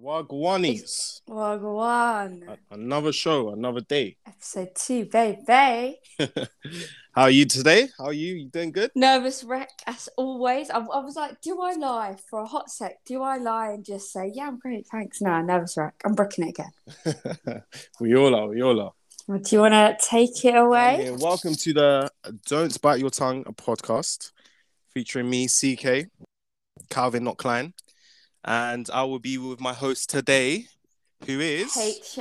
Wagwanis. Wagwan. Another show, another day. Episode two, baby. How are you today? How are you? You doing good? Nervous wreck as always. I, I was like, do I lie for a hot sec? Do I lie and just say, yeah, I'm great, thanks? No, nervous wreck. I'm brooking it again. we all are. We all are. Well, Do you want to take it away? Yeah, welcome to the Don't Bite Your Tongue podcast featuring me, CK, Calvin, not Klein. And I will be with my host today, who is. H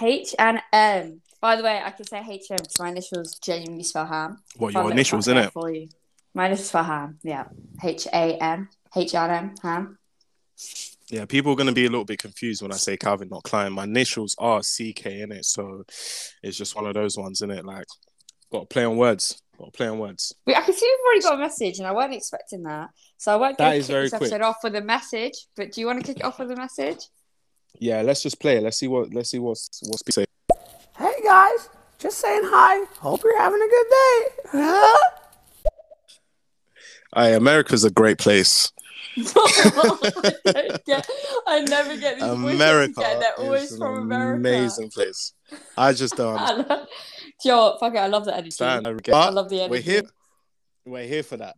H and M. By the way, I can say H M because my initials genuinely spell ham. What, your initials, there innit? For you. My initials spell ham. Yeah. H A M. H and M. Ham. Yeah, people are going to be a little bit confused when I say Calvin, not Klein. My initials are CK in it, so it's just one of those ones, in it. Like, got to play on words. Got play on words. Wait, I can see we've already got a message, and I wasn't expecting that. So I won't go That kick is very this episode quick. off with a message. But do you want to kick it off with a message? Yeah, let's just play it. Let's see what let's see what's what's being said. Hey guys, just saying hi. Hope you're having a good day. Huh? Aye, America's a great place. I, get, I never get these voices America again. They're always is from America. amazing place. I just don't I love, do you? Fuck it, I love the energy. I I love the energy. We're here. We're here for that.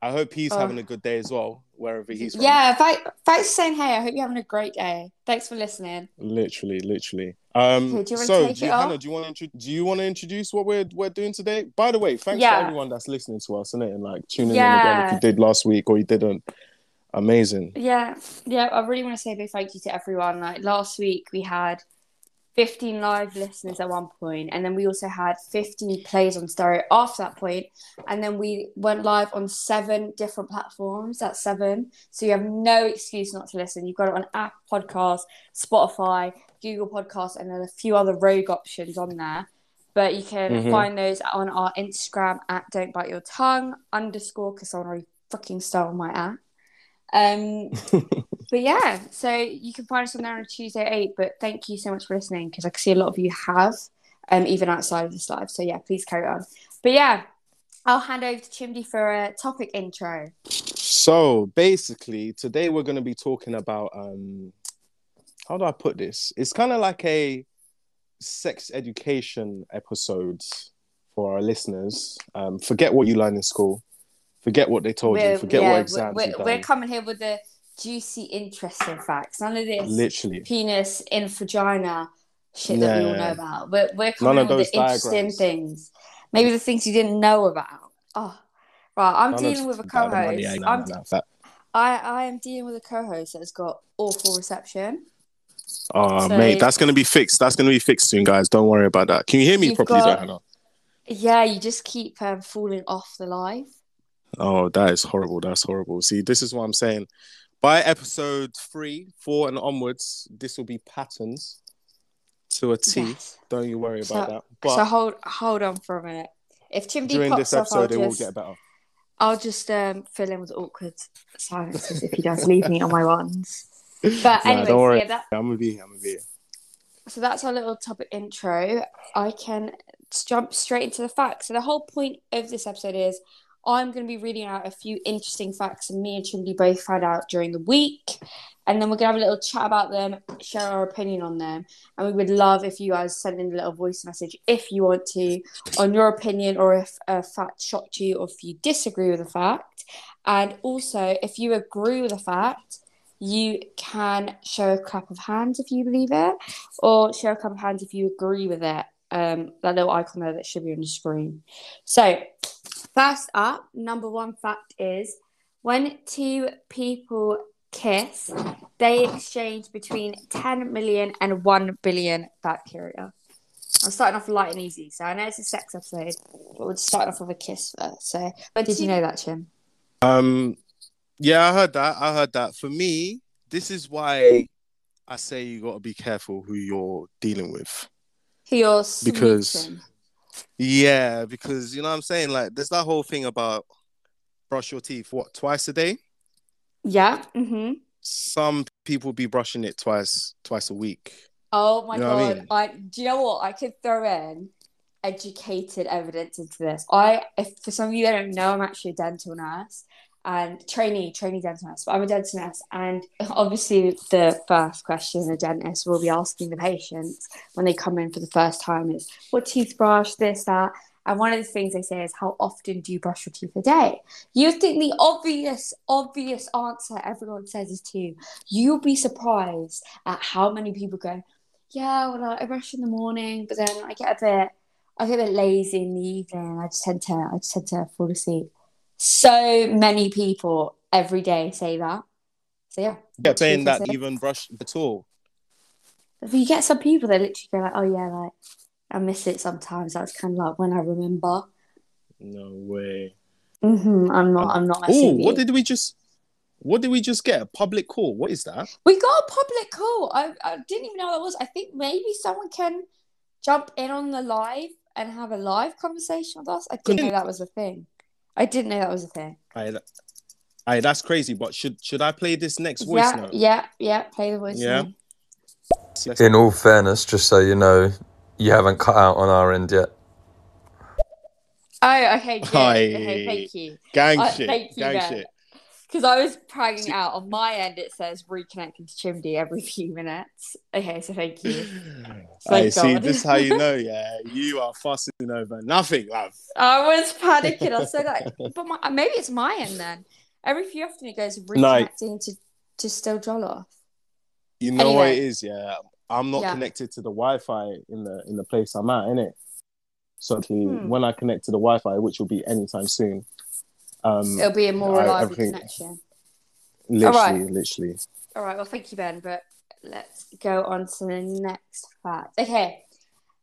I hope he's Oh. having a good day as well, wherever he's from. Yeah, thank, thanks for saying hey. I hope you're having a great day. Thanks for listening. Literally, literally. Um, Okay, do you so, take do you, it off? Hannah, do you want to do you want to introduce what we're we're doing today? By the way, thanks Yeah. to everyone that's listening to us, innit? And like tuning in again if you did last week or you didn't. Amazing. Yeah, yeah. I really want to say a big thank you to everyone. Like last week, we had 15 live listeners at one point, and then we also had 15 plays on stereo after that point, and then we went live on seven different platforms. That's seven, so you have no excuse not to listen. You've got it on Apple Podcast, Spotify, Google Podcast, and then a few other rogue options on there. But you can Mhm. find those on our Instagram at Don't Bite Your Tongue underscore because someone already fucking stole my at. Um, but yeah, so you can find us on there on Tuesday at 8. But thank you so much for listening because I can see a lot of you have, um, even outside of this live. So yeah, please carry on. But yeah, I'll hand over to Chimdy for a topic intro. So basically, today we're going to be talking about um, how do I put this? It's kind of like a sex education episode for our listeners. Um, forget what you learned in school. Forget what they told you. Forget yeah, what exams we're, we're, we're coming here with the juicy, interesting facts. None of this Literally. penis in vagina shit that we all know about. We're, we're coming with the interesting things. Maybe the things you didn't know about. Oh, right. I'm None dealing with a co-host. yeah, no, no, no, I, I am dealing with a co-host that's got awful reception. Oh, So- mate, that's going to be fixed. That's going to be fixed soon, guys. Don't worry about that. Can you hear me properly, got- Yeah, you just keep um, falling off the live. Oh, that is horrible. That's horrible. See, this is what I'm saying. By episode three, four, and onwards, this will be patterns to a T. Yes. Don't you worry So- about that. But so hold hold on for a minute. If Chimdy during pops this episode, it will get better. I'll just um, fill in with awkward silences if he does leave me on my ones. But Nah, anyway, so yeah, that, I'm with you. I'm with you. so that's our little topic intro. I can jump straight into the facts. So the whole point of this episode is I'm going to be reading out a few interesting facts, and me and Chimdy both found out during the week, and then we're going to have a little chat about them, share our opinion on them, and we would love if you guys send in a little voice message if you want to on your opinion or if a fact shocked you or if you disagree with a fact, and also if you agree with a fact. You can show a clap of hands if you believe it, or show a clap of hands if you agree with it. Um, that little icon there that should be on the screen. So, first up, number one fact is when two people kiss, they exchange between 10 million and 1 billion bacteria. I'm starting off light and easy, so I know it's a sex episode, but we're starting off with a kiss first. So, when did you know that, Chim? Um, yeah, I heard that. I heard that. For me, this is why I say you got to be careful who you're dealing with. Who you're Because- smooching. Yeah, because you know what I'm saying. Like, there's that whole thing about brush your teeth what twice a day. Yeah. Mm-hmm. Some people be brushing it twice twice a week. Oh my You know what I god! I, do you know what I could throw in educated evidence into this? I, if for some of you that don't know, I'm actually a dental nurse, and trainee, trainee dentist. But I'm a dentist, and obviously the first question the dentist will be asking the patients when they come in for the first time is what toothbrush, this, that. And one of the things they say is, How often do you brush your teeth a day? You think the obvious, obvious answer everyone says is two. You'll be surprised at how many people go, Yeah, well, I brush in the morning, but then I get a bit, I get a bit lazy in the evening. I just tend to, I just tend to fall asleep. So many people every day say that. So yeah. Yeah, saying that it. even brush at all. If you get some people that literally go like, Oh yeah, like I miss it sometimes. That's kind of like when I remember. No way. Mm-hmm. I'm not. I'm not. Oh, what did we just? What did we just get? A public call. What is that? We got a public call. I, I didn't even know what that was. I think maybe someone can jump in on the live and have a live conversation with us. I didn't know that was a thing. I didn't know that was a thing. I, that- aye, that's crazy. But should should I play this next voice yeah, note? yeah, yeah. Play the voice. Yeah. note. Let's- In all fairness, just so you know, you haven't cut out on our end yet. Oh, okay. Good. Okay, thank you. Gang Uh, shit. thank you, gang Ben. shit. Because I was pragging out on my end, it says reconnecting to Chimdy every few minutes. Okay, so thank you. Thank see. This is how you know. Yeah, you are fussing over nothing, love. I was panicking. I was so like, but my, maybe it's my end then. Every few often it goes No. reconnecting to to still Jollof. You know what it is, yeah. I'm not Yeah. connected to the Wi-Fi in the in the place I'm at, innit? So actually, Hmm. when I connect to the Wi-Fi, which will be anytime soon, um, It'll be a more reliable connection. literally, Alright. literally. All right. Well, thank you, Ben. But let's go on to the next fact. Okay.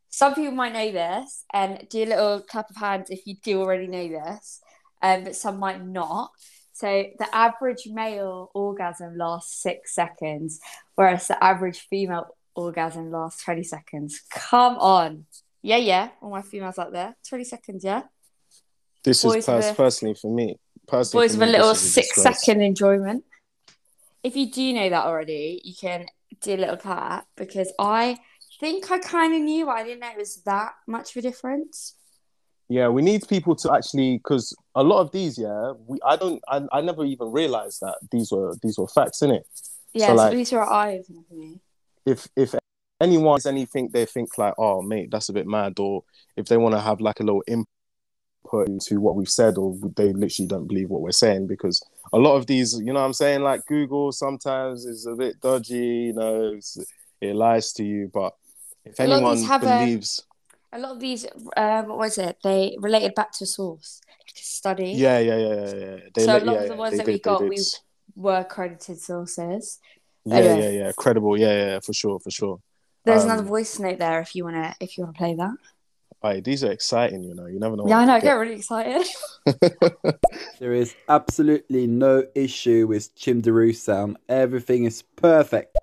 Some people might know this, and do a little clap of hands if you do already know this, um, but some might not. So, the average male orgasm lasts six seconds, whereas the average female orgasm lasts 20 seconds. Come on. Yeah, yeah. All my females out there. 20 seconds, yeah? This Boys is pers- with- personally for me. Personally, Boys with a little six second enjoyment. If you do know that already, you can do a little clap because I think I kind of knew, but I didn't know it was that much of a difference. Yeah, we need people to actually because a lot of these, yeah, we I don't I, I never even realized that these were these were facts, innit? Yeah, So, so, like- these are eye opener for me. If if anyone has anything they think like, oh mate, that's a bit mad, or if they want to have like a little input into what we've said, or they literally don't believe what we're saying, because a lot of these, you know, what I'm saying like Google sometimes is a bit dodgy, you know, it lies to you, but if A anyone believes, A lot of these, um, what was it? They related back to a source, like a study. yeah, yeah, yeah, yeah, yeah. They So a lot yeah, of the ones that we did, they got, we were credited sources. Yeah, Anyway. yeah, yeah. Credible. Yeah, yeah, for sure, for sure. There's Um, another voice note there if you wanna if you wanna play that. Aye, these are exciting, you know. You never know. Yeah, I know. I get really excited. There is absolutely no issue with Chimdaroo sound. Everything is perfect.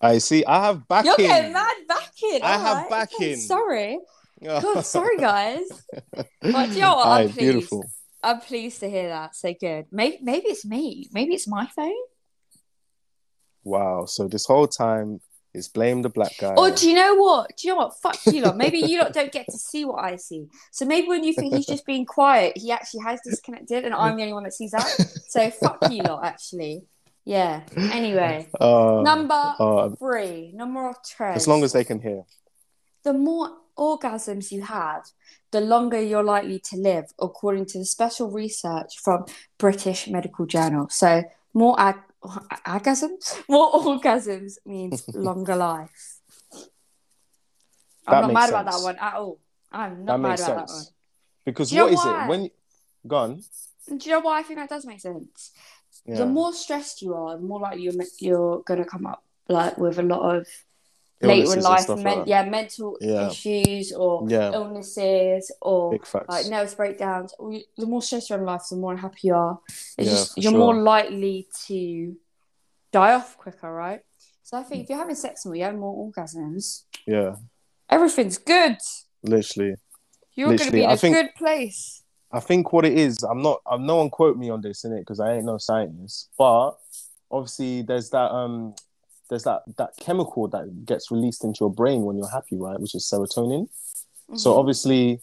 I see. I have backing. You're getting mad backing. I have alright, okay, backing. sorry. God, sorry, guys. But do you know what? I'm pleased. beautiful. I'm pleased to hear that. So good. Maybe, maybe it's me. Maybe it's my phone. Wow. So this whole time is blame the black guy. Or do you know what? Do you know what? Fuck you lot. Maybe you lot don't get to see what I see. So maybe when you think he's just being quiet, he actually has disconnected, and I'm the only one that sees that. So fuck you lot. Actually, yeah. Anyway, Uh, number uh, three. Number tres. as long as they can hear. the more orgasms you have, the longer you're likely to live, according to the special research from British Medical Journal. So, more ag- orgasms, more orgasms means longer life. I'm not mad about that one at all. I'm That not mad makes about sense. Because Do you what is why? it when? Gone. Do you know why I think that does make sense? Yeah. The more stressed you are, the more likely you're, you're going to come up like with a lot of later in life, like men- that. yeah, mental Yeah. issues or Yeah. illnesses or like nervous breakdowns. The more stressed you're in life, the more unhappy you are. It's Yeah, just you're sure. more likely to die off quicker, right? So I think if you're having sex more, you have more orgasms. yeah. Everything's good. Literally. You're going to be in I a think- good place. I think what it is, I'm not, I'm no one quote me on this in it because I ain't no scientist, but obviously there's that, um, there's that that chemical that gets released into your brain when you're happy, right? Which is serotonin. So Mhm. obviously,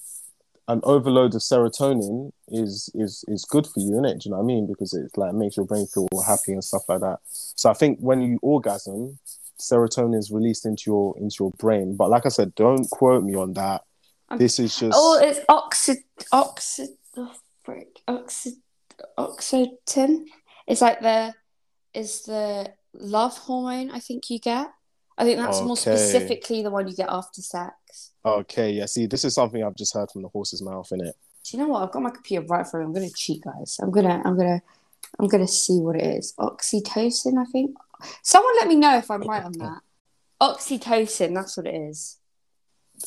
an overload of serotonin is is is good for you, innit? Do you know what I mean? Because it like makes your brain feel happy and stuff like that. So I think when you orgasm, serotonin is released into your into your brain. But like I said, don't quote me on that. This is just Oh, it's oxid oxy oh, frick, oxy oxytocin. It's like the is the love hormone. I think you get. I think that's more specifically the one you get after sex. okay. Yeah, see, this is something I've just heard from the horse's mouth, innit? Do you know what? I've got my computer right for me. I'm gonna cheat, guys. I'm gonna, I'm gonna, I'm gonna see what it is. Oxytocin, I think. Someone let me know if I'm right on that. Oxytocin, that's what it is.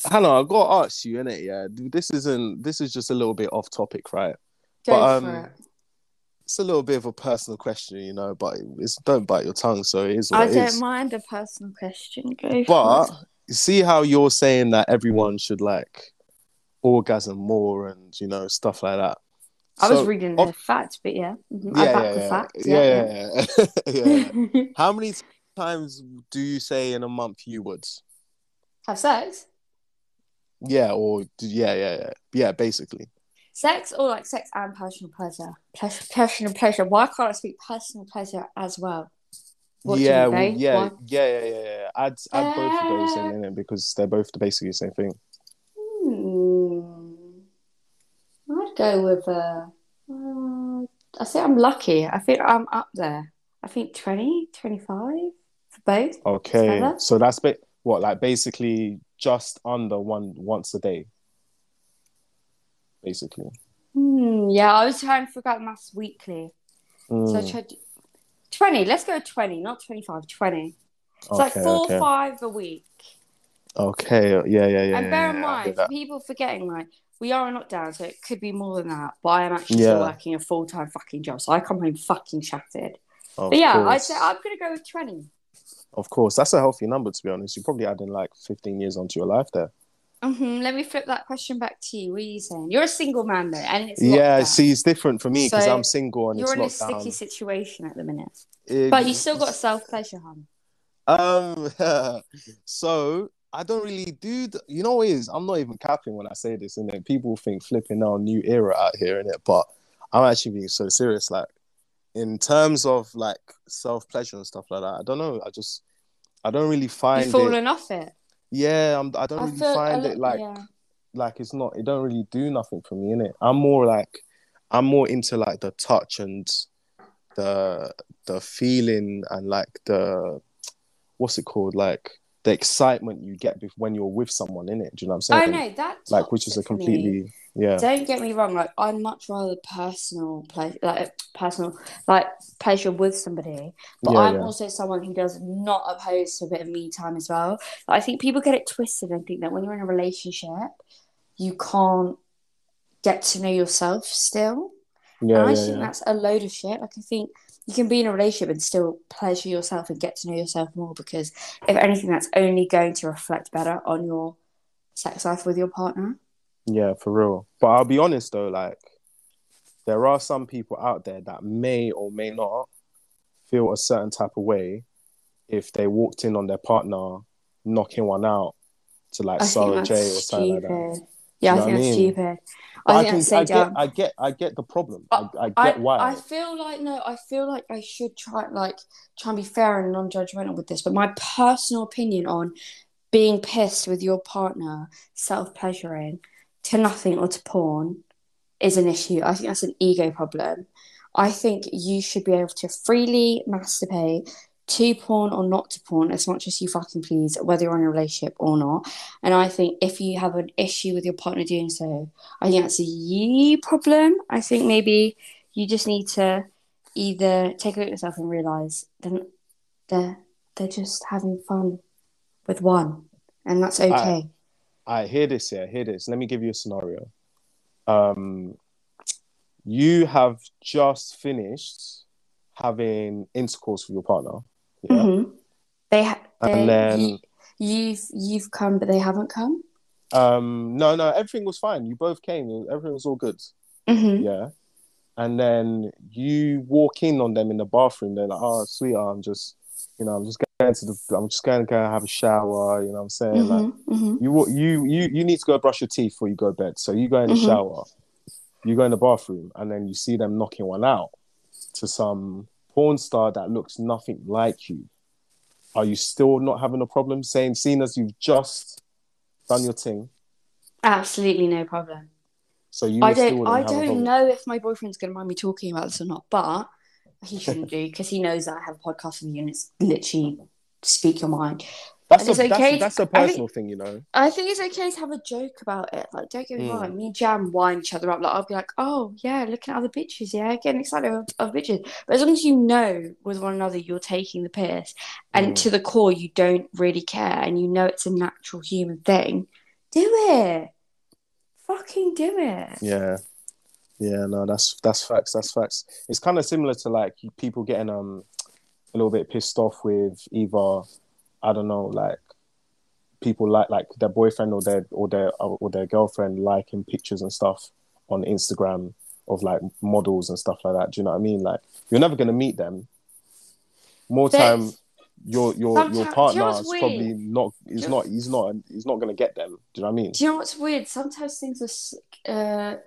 Hannah, I've got to ask you, innit? Yeah, this isn't. This is just a little bit off topic, right? Go But, for um, it. It's a little bit of a personal question, you know, but it's don't bite your tongue, so it is I it don't is. mind a personal question. Go But you see how you're saying that everyone should like orgasm more and you know stuff like that. I was So, reading of- the facts, but yeah, Mhm. yeah, I back yeah, the yeah. facts. yeah, Yeah, yeah, yeah, yeah. yeah. How many times do you say in a month you would? Have sex? Yeah, or yeah, yeah, yeah, yeah. Basically, Sex or like sex and personal pleasure? Pleasure, personal pleasure. Why can't I speak personal pleasure as well? What yeah, well, yeah, Why? yeah, yeah, yeah, yeah. Add add both of those in, Uh, innit? because they're both basically the same thing. Hmm. I'd go with uh, uh, I think I'm lucky. I think I'm up there. I think 20, 25 for both. Okay, Together? so that's ba- what like basically just under one once a day, basically. Hmm, yeah, I was trying to figure out maths weekly. So I Mm, tried 20. Let's go 20, not 25, 20. It's like four, okay. five a week. Okay, yeah, yeah, yeah. and yeah, bear yeah, in I hear mind, people forgetting, like, we are in lockdown, so it could be more than that. But I am actually Yeah. still working a full time fucking job, so I come home fucking shattered. Of but yeah, I'd course. say I'm gonna go with 20. Of course, that's a healthy number to be honest. You're probably adding like 15 years onto your life there. Hmm Let me flip that question back to you. What are you saying? You're a single man though, and it's Yeah, lockdown. see, it's different for me because So, I'm single and You're in a sticky situation at the minute, It- but you still got self pleasure, hon. Um, so I don't really do. The, you know what it is? I'm not even capping when I say this, and then people think flipping our new era out here, in it. But I'm actually being so serious. Like in terms of like self pleasure and stuff like that. I don't know. I just I don't really find You've it. fallen off it. Yeah, I'm, I don't I really feel find it like yeah. like it's not. It don't really do nothing for me, innit? I'm more like I'm more into like the touch and the the feeling and like the what's it called like the excitement you get when you're with someone in it do you know what i'm saying no, that's like which is a toxic for me. completely yeah Don't get me wrong. Like I'd much rather personal pleasure, like personal, like pleasure with somebody. But Yeah, I'm yeah. also someone who does not oppose to a bit of me time as well. Like, I think people get it twisted and think that when you're in a relationship, you can't get to know yourself still. yeah and I yeah, think that's a load of shit. Like I think you can be in a relationship and still pleasure yourself and get to know yourself more because if anything, that's only going to reflect better on your sex life with your partner. yeah for real but i'll be honest though like there are some people out there that may or may not feel a certain type of way if they walked in on their partner knocking one out to like I Sarah J or something stupid. like that. Yeah, I you know think that's I mean? stupid. I I, think that's can, so I get. I get, I get the problem. I I, get why. I feel like no, I feel like I should try like try and be fair and non-judgmental with this. But my personal opinion on being pissed with your partner self-pleasuring to nothing or to porn is an issue. I think that's an ego problem. I think you should be able to freely masturbate to porn or not to porn as much as you fucking please, whether you're in a relationship or not. And I think if you have an issue with your partner doing so, I think that's a you problem. I think maybe you just need to either take a look at yourself and realize then they're they're just having fun with one, and that's okay. I hear this here. Hear this. Let me give you a scenario. Um, you have just finished having intercourse with your partner. Yeah. Mhm. They, ha- they And then- you, you've you've come, but they haven't come. Um, no, no, everything was fine. You both came. Everything was all good. Mm-hmm. Yeah. And then you walk in on them in the bathroom. They're like, "Oh, sweetheart, I'm just, you know, I'm just going to the, I'm just going to go have a shower. You know what I'm saying? Like, Mhm, mhm. you you you you need to go brush your teeth before you go to bed. So you go in the Mhm. shower, you go in the bathroom, and then you see them knocking one out to some porn star that looks nothing like you. Are you still not having a problem saying, seeing as you've just done your thing, Absolutely no problem. so you I don't. I don't know if my boyfriend's going to mind me talking about this or not, but he shouldn't do because he knows that I have a podcast with you and it's literally speak your mind. That's a, it's that's, okay- that's a I think- personal thing, you know. I think it's okay to have a joke about it. Like, don't get me Mm. wrong. Me and Jam wind each other up. Like, I'll be like, "Oh yeah, looking at other bitches, yeah, getting excited of, of bitches." But as long as you know with one another you're taking the piss, and Mm. to the core you don't really care, and you know it's a natural human thing, do it. Fucking do it. Yeah, yeah, no, that's that's facts. That's facts. It's kind of similar to like people getting um a little bit pissed off with either I don't know, like people like like their boyfriend or their or their or their girlfriend liking pictures and stuff on Instagram of like models and stuff like that. Do you know what I mean? Like you're never gonna meet them. More time, your your Sometimes- your do you know partner is weird? probably not. He's not. He's not. He's not gonna get them. Do you know what I mean? Do you know what's weird? Sometimes things are uh,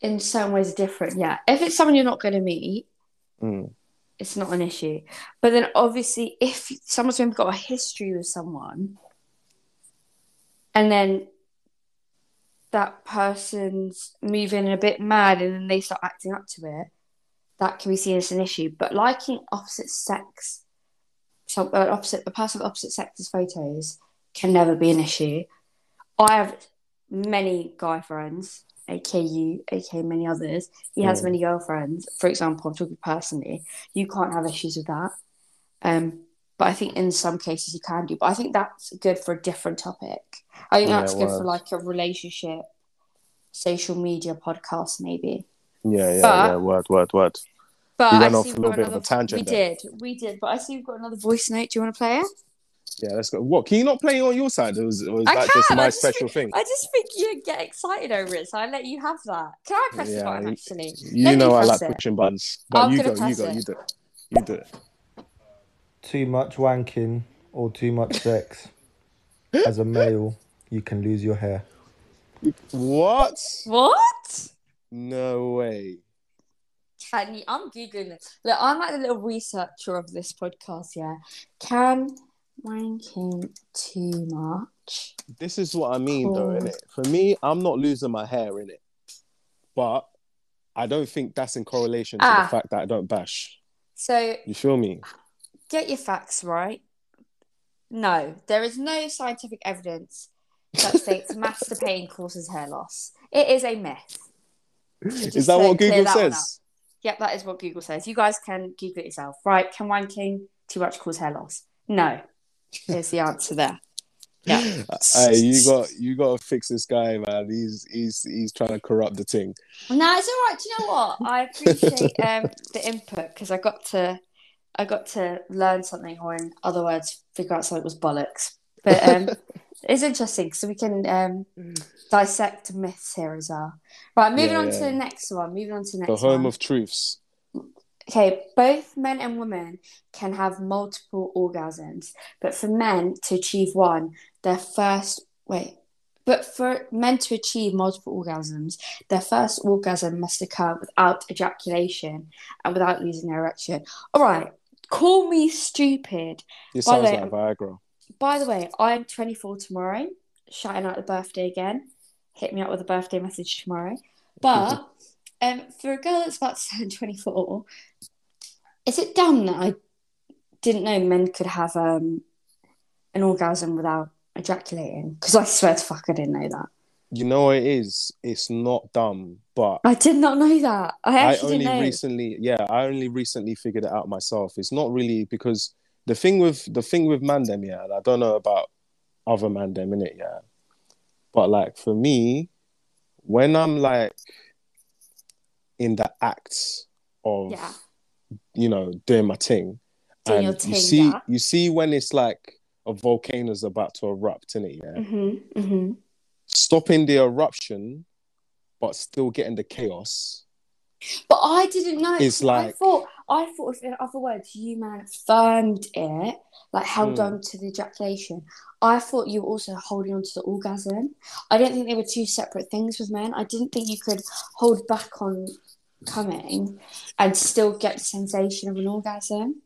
in certain ways different. Yeah, if it's someone you're not going to meet, Mm. It's not an issue. But then obviously, if someone's maybe got a history with someone, and then that person's moving a bit mad, and then they start acting up to it, that can be seen as an issue. But liking opposite sex, so uh, opposite a person of opposite sex's photos can never be an issue. I have many guy friends, aka you, aka many others. He has Mm. many girlfriends. For example, I'm talking personally. You can't have issues with that. Um, but I think in some cases you can do. But I think that's good for a different topic. I think Yeah, that's good for like a relationship, social media podcast, maybe. Yeah, yeah, But- yeah. Word, word, word. But We I went off a little bit of a tangent We there. did, we did. But I see we've got another voice note. Do you want to play it? Yeah, let's go. What can you not play on your side? Or was, or was I that just my just special thing? I just think you get excited over it, so I let you have that. Can I press the button you- actually? You Let know I like it. pushing buttons, but I'm you gonna go, you go, it. you do it, you do it. too much wanking or too much sex, as a male, you can lose your hair. What? What? No way. Can you? I'm googling it. Look, I'm like the little researcher of this podcast. Yeah, can wanking too much? This is what I mean, though, Cool. innit? For me, I'm not losing my hair in it, but I don't think that's in correlation to Ah. the fact that I don't bash. So You feel me? get your facts right. No, there is no scientific evidence that states masturbating causes hair loss. It is a myth. Is that to what Google that says? Yep, that is what Google says. You guys can Google it yourself. Right, can wanking too much cause hair loss? No. Here's the answer there. Yeah. Hey, you got you got to fix this guy, man. He's he's he's trying to corrupt the thing. No, it's all right. Do you know what? I appreciate um, the input because I got to I got to learn something, or in other words, figure out something was bollocks. But um, it's interesting so we can um, dissect myths here as well. Right, moving Yeah, on to the next one. Moving on to the The home one. of truths. Okay, both men and women can have multiple orgasms, but for men to achieve one, their first wait, but for men to achieve multiple orgasms, their first orgasm must occur without ejaculation and without losing their erection. All right, call me stupid. This By the sounds way, like Viagra. By the way, I'm 24 tomorrow. Shouting out the birthday again. Hit me up with a birthday message tomorrow. But um, for a girl that's about to turn 24, is it dumb that I didn't know men could have um, an orgasm without ejaculating? Because I swear to fuck, I didn't know that. You know what it is? It's not dumb, but I did not know that. I I only recently, yeah, I only recently figured it out myself. It's not really because the thing with the thing with Mandem, yeah, and I don't know about other Mandem in it, yeah, but like for me, when I'm like in the act of Yeah. you know doing my thing, Doing and your you see yeah. you see when it's like a volcano's about to erupt in it, yeah, Mm-hmm, mm-hmm. stopping the eruption, but still getting the chaos. But I didn't know. It's See, I like- thought I thought, if in other words, you man firmed it, like held Hmm. on to the ejaculation. I thought you were also holding on to the orgasm. I don't think they were two separate things with men. I didn't think you could hold back on coming and still get the sensation of an orgasm.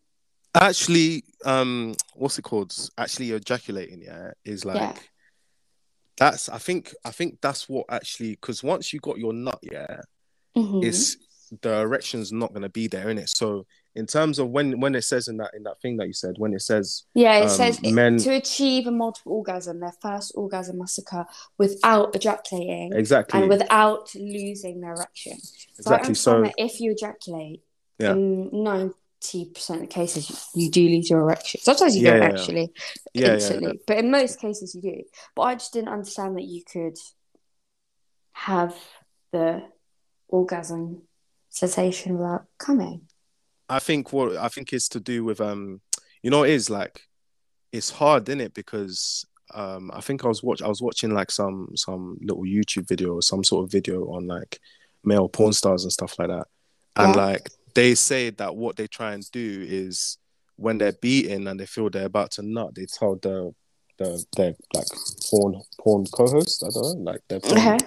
Actually, um, what's it called? Actually, ejaculating, yeah, is like Yeah. that's. I think. I think that's what actually because once you got your nut, yeah, Mhm. it's the erection's not gonna be there in it. So in terms of when when it says in that in that thing that you said, when it says Yeah, it um, says men- to achieve a multiple orgasm, their first orgasm must occur without ejaculating exactly, and without losing their erection. So exactly. So if you ejaculate, Yeah. in ninety percent of cases, you, do lose your erection. Sometimes you Yeah, don't yeah, actually yeah, yeah, instantly, but in most cases you do. But I just didn't understand that you could have the orgasm sensation without coming. I think what I think is to do with um, you know, it is like it's hard, isn't it? Because um, I think I was watch I was watching like some some little YouTube video or some sort of video on like male porn stars and stuff like that, and Yeah. like they say that what they try and do is when they're beaten and they feel they're about to nut, they tell the the their like porn porn co-host, I don't know, like their porn, Okay.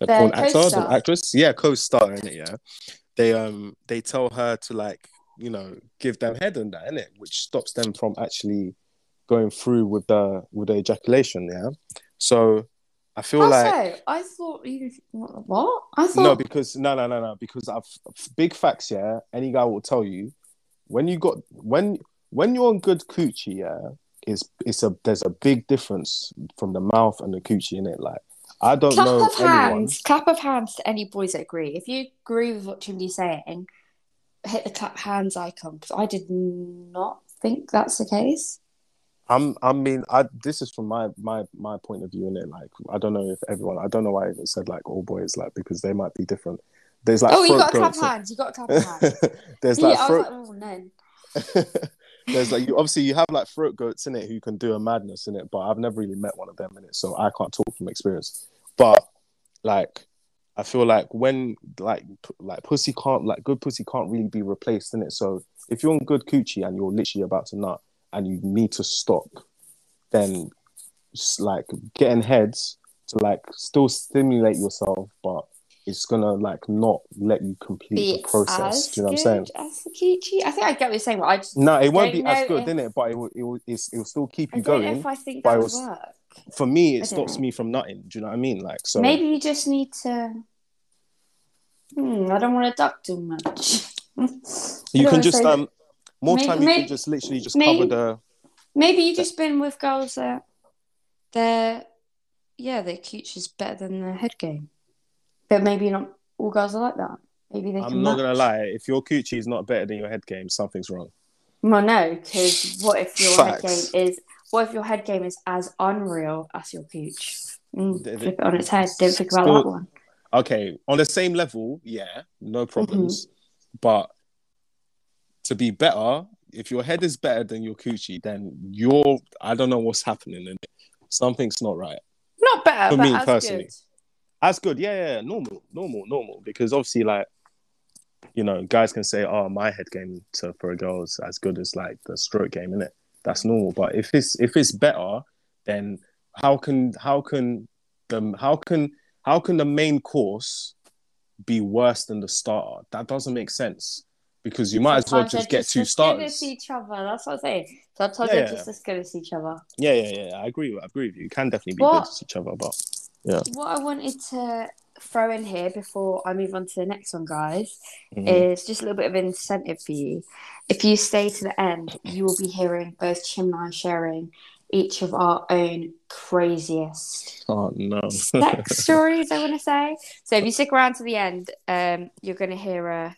the Their porn actor, the actress, yeah, co-star in it, yeah. They um they tell her to like you know give them head and that it, which stops them from actually going through with the with the ejaculation, yeah. So I feel How like so? I thought you what? I thought no, because no, no, no, no, because I've big facts, yeah. Any guy will tell you when you got when when you're on good coochie, yeah, is it's a there's a big difference from the mouth and the coochie in it. Like I don't clap know of anyone. hands. Clap of hands to any boys that agree. If you agree with what Chimdy's saying, hit the clap hands icon because I did not think that's the case. I'm I mean I this is from my my my point of view in it. Like I don't know if everyone I don't know why I said like all boys like because they might be different. There's like oh, you got to clap hands. You got to clap hands. There's yeah, like I was throat like, oh no. There's like you obviously you have like throat goats in it who can do a madness in it, but I've never really met one of them in it, so I can't talk from experience. But like I feel like when like like pussy can't like good pussy can't really be replaced in it. So if you're on good coochie and you're literally about to nut and you need to stop, then s- like getting heads to like still stimulate yourself, but it's gonna like not let you complete Be the process. Do you know what I'm saying? as the Kichi. I think I get what you're saying, but I just No, it won't be as good, if- it? But it will, it will, it's, it will still keep I you don't know going. if I think that was- work. For me, it stops know. me from nutting. Do you know what I mean? Like, so Maybe you just need to. Hmm, I don't want to duck too much. you can just um more Maybe- time. You maybe- can just literally just maybe- cover the. Maybe you just been with girls that they're yeah, their cooch is better than their head game. But maybe not all girls are like that. Maybe they can I'm not match. gonna lie. If your coochie is not better than your head game, something's wrong. Well, no, because what if your head game is what if your head game is as unreal as your cooch? Mm, The- the- flip it on its head. Don't think about Still- that one. Okay, on the same level, yeah, no problems. Mm-hmm. But to be better, if your head is better than your coochie, then you're. I don't know what's happening in it. Something's not right. Not better, For me personally. good. That's good. Yeah, yeah, yeah. normal, normal, normal. Because obviously, like, you know, guys can say, "Oh, my head game to for a girl is as good as like the stroke game, isn't it?" That's normal. But if it's if it's better, then how can how can the how can how can the main course be worse than the starter? That doesn't make sense. Because you might as well Sometimes just get two as good as each other. That's what I'm saying. Sometimes Yeah, they're yeah. just as good as each other. Yeah, yeah, yeah. I agree. with- I agree with you. You can definitely be What- good to each other, but What I wanted to throw in here before I move on to the next one, guys, Mhm. is just a little bit of incentive for you. If you stay to the end, you will be hearing both Chim and I sharing each of our own craziest oh no. sex stories, I want to say. So if you stick around to the end, um, you're going to hear a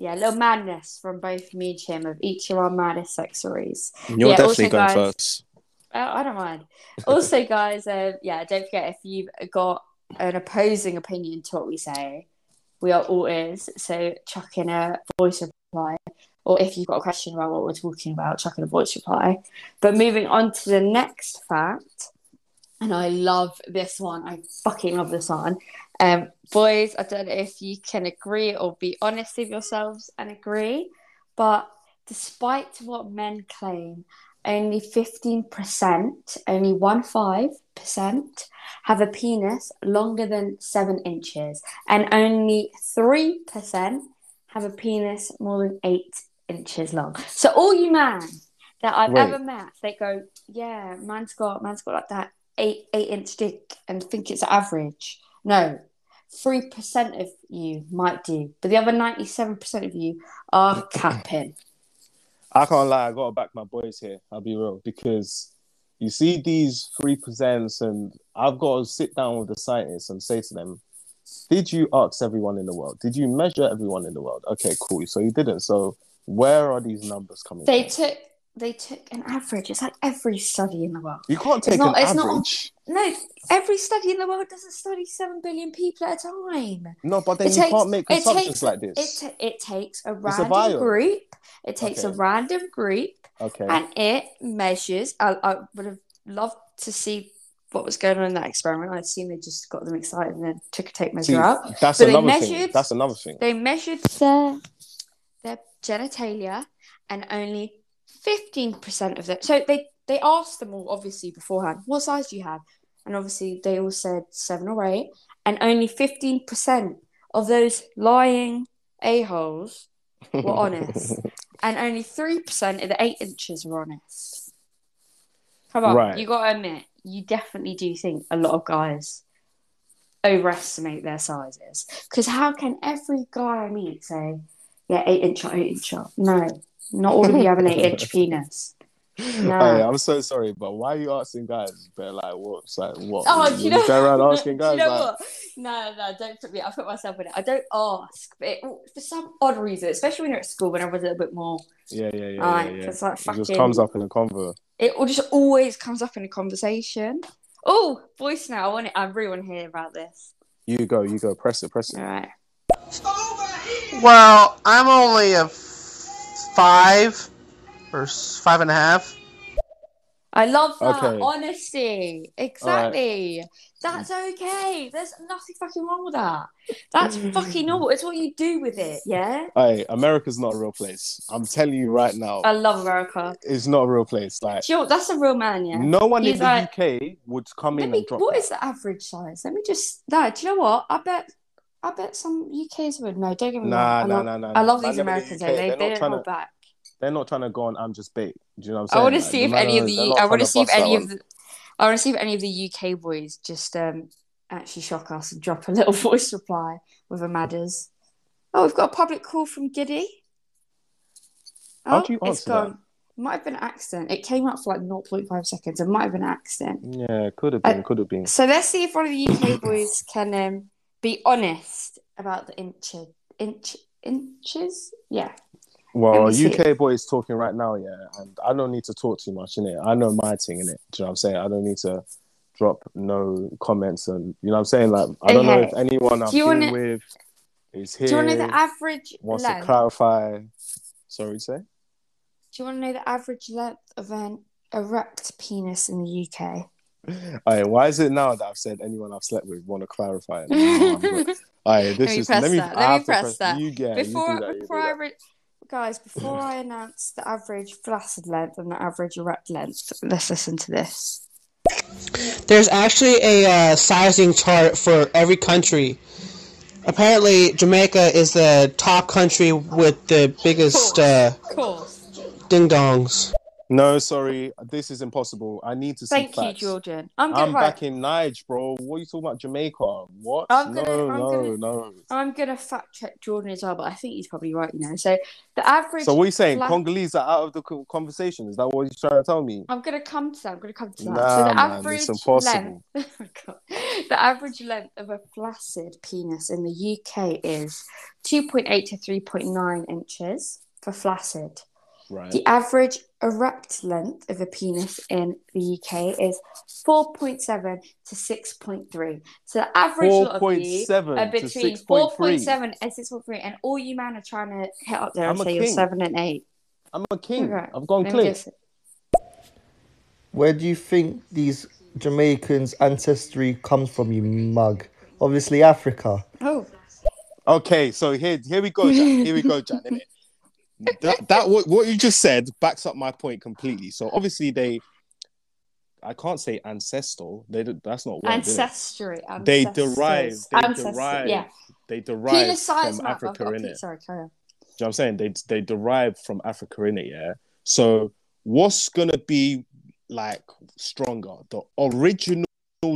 yeah, a little madness from both me and Chim of each of our maddest sex stories. You're Yeah, definitely also, going guys- first. I don't mind. Also, guys, um, yeah, don't forget if you've got an opposing opinion to what we say, we are all ears. So chuck in a voice reply, or if you've got a question about what we're talking about, chuck in a voice reply. But moving on to the next fact, and I love this one. I fucking love this one. Um, boys, I don't know if you can agree or be honest with yourselves and agree, But despite what men claim, only 15%, only one five percent have a penis longer than seven inches, and only 3% have a penis more than eight inches long. So all you man that I've Wait. ever met, they go, yeah, man's got man's got like that eight eight inch dick and think it's average. No, three percent of you might do, but the other ninety seven percent of you are capping. I can't lie, I gotta back my boys here. I'll be real because you see these three presents, and I've got to sit down with the scientists and say to them, "Did you ask everyone in the world? Did you measure everyone in the world?" Okay, cool. So you didn't. So where are these numbers coming They from? took they took an average. It's like every study in the world. you can't take it's not- an it's not- average. No, every study in the world doesn't study seven billion people at a time. No, but then It you takes- can't make assumptions takes- like this. It it takes a a random vial. group. It takes a random group, okay. and it measures. I, I would have loved to see what was going on in that experiment. I assume they just got them excited and then took a tape measure See, out. that's But they another thing. measured- That's another thing. They measured their their genitalia, and only fifteen percent of them. So they they asked them all obviously beforehand, what size do you have? And obviously they all said seven or eight, and only fifteen percent of those lying a holes were honest, and only three percent of the eight inches were honest. Come on, Right. you got to admit, you definitely do think a lot of guys overestimate their sizes. Because how can every guy I meet say, yeah, eight inch or eight inch? No, not all of you have an eight inch penis. Oh, no. Hey, I'm so sorry, but why are you asking guys? But like, what? It's like, what? Oh, do you know? go around asking do guys? you know like, what? No, no, don't put me. I put myself in it. I don't ask, but it, for some odd reason, especially when you're at school, when I was a little bit more, Yeah, yeah, yeah, Aye, yeah. yeah. 'cause, like, it just comes up in a convo. it all just always comes up in a conversation. Oh, voice now. I want it. I really want to hear about this. You go, you go. Press it, press it. All right. Well, I'm only a f- five or five and a half. I love that Okay. honesty. Exactly. That's okay. There's nothing fucking wrong with that. That's fucking normal. It's what you do with it. Yeah. Hey, America's not a real place. I'm telling you right now, I love America. it's not a real place. Like, Do you know what? That's a real man. Yeah. no one He's in the like- UK would come in me, and drop what that. is the average size? Let me just. No. Do you know what? I bet. I bet some UKs would. No, don't get me Nah, wrong. I nah, love, nah, nah. I love these in the Americans. UK. They, they're they not don't hold to- back. They're not trying to go on. I'm just bait. Do you know what I'm saying? I want to Like, see if any of the. I want to see if any of the. I want to see if any of the UK boys just um actually shock us and drop a little voice reply with a matters. Oh, we've got a public call from Giddy. How Oh, do you it's answer that? gone. Might have been an accident. It came up for like 0.5 seconds. It might have been an accident. Yeah, could have I- been, could have been. So let's see if one of the UK boys can um, be honest about the inch inch inches. Yeah. Well. UK boy is talking right now, yeah, and I don't need to talk too much in it. I know my thing in it. Do you know what I'm saying? I don't need to drop no comments and you know what I'm saying. Like I don't know if anyone I'm wanna- with is here. Do you want to know the average wants length? to clarify. Sorry, to say. Do you want to know the average length of an erect penis in the UK? Alright, why is it now that I've said anyone I've slept with want to clarify it? No, I'm Alright, this Let me is press let me that. Let me have press that. You get before you that, before do I re- guys, before I announce the average flaccid length and the average erect length, let's listen to this. There's actually a uh, sizing chart for every country. Apparently, Jamaica is the top country with the biggest uh, Of course. ding dongs. No, sorry, this is impossible. I need to see Thank you, facts. Jordan. I'm I'm gonna right, back in Nige, bro. What are you talking about, Jamaica? What? I'm no, gonna- I'm no, gonna- no. I'm gonna fact check Jordan as well, but I think he's probably right. You know, so the average. So what are you saying? fla- Congolese are out of the conversation? Is that what you're trying to tell me? I'm gonna come to that. I'm gonna come to that. Nah, so the man, average it's impossible. length. Oh. The average length of a flaccid penis in the UK is 2.8 to 3.9 inches for flaccid. Right. The average erect length of a penis in the UK is 4.7 to 6.3. So the average lot of you 4.7 are to between 4.7 and 6.3, and all you men are trying to hit up there and I'm a say you're seven and eight. I'm a king. Right. I've gone Let clear. guess. Where do you think these Jamaicans' ancestry comes from, you mug? Obviously, Africa. Oh, Okay, so here, here we go, Jack. Here we go, Jack. that that what, what you just said backs up my point completely. So obviously they, I can't say ancestral. They that's not word. Ancestry. They derive. They derive. Yeah. They derive from map. Africa in it. Sorry, carry on. Do you know what I'm saying? They they derive from Africa in it, yeah. So what's gonna be like stronger, the original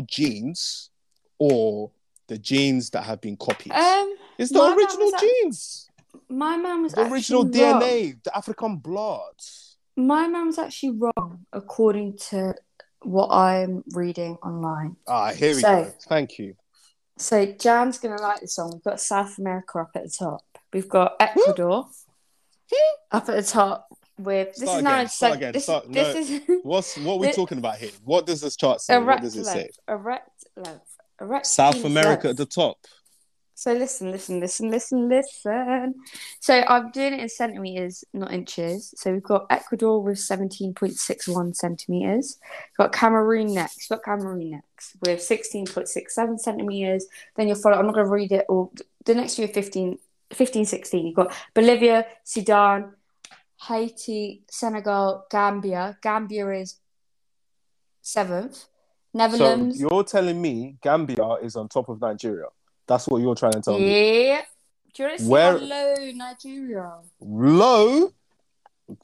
genes or the genes that have been copied? Um, it's the original genes, my man was the original actually wrong. DNA, the African blood. My man was actually wrong according to what I'm reading online. Ah, here we So- go. Thank you. So Jan's gonna like this song. We've got South America up at the top. We've got Ecuador up at the top with this Start is now start again, this, start- this no. is What's what we The- talking about here? What does this chart say? What does it say? erect length, erect South America length. at the top. So listen, listen, listen, listen, listen. So I'm doing it in centimeters, not inches. So we've got Ecuador with 17.61 centimeters. We've got Cameroon next. We've got Cameroon next with 16.67 centimeters. Then you'll follow. I'm not going to read it all. The next few are 15, 15, 16. You've got Bolivia, Sudan, Haiti, Senegal, Gambia. Gambia is seventh. Netherlands. So you're telling me Gambia is on top of Nigeria? That's what you're trying to tell me. yeah. Do you want to see Where- low Nigeria? Low.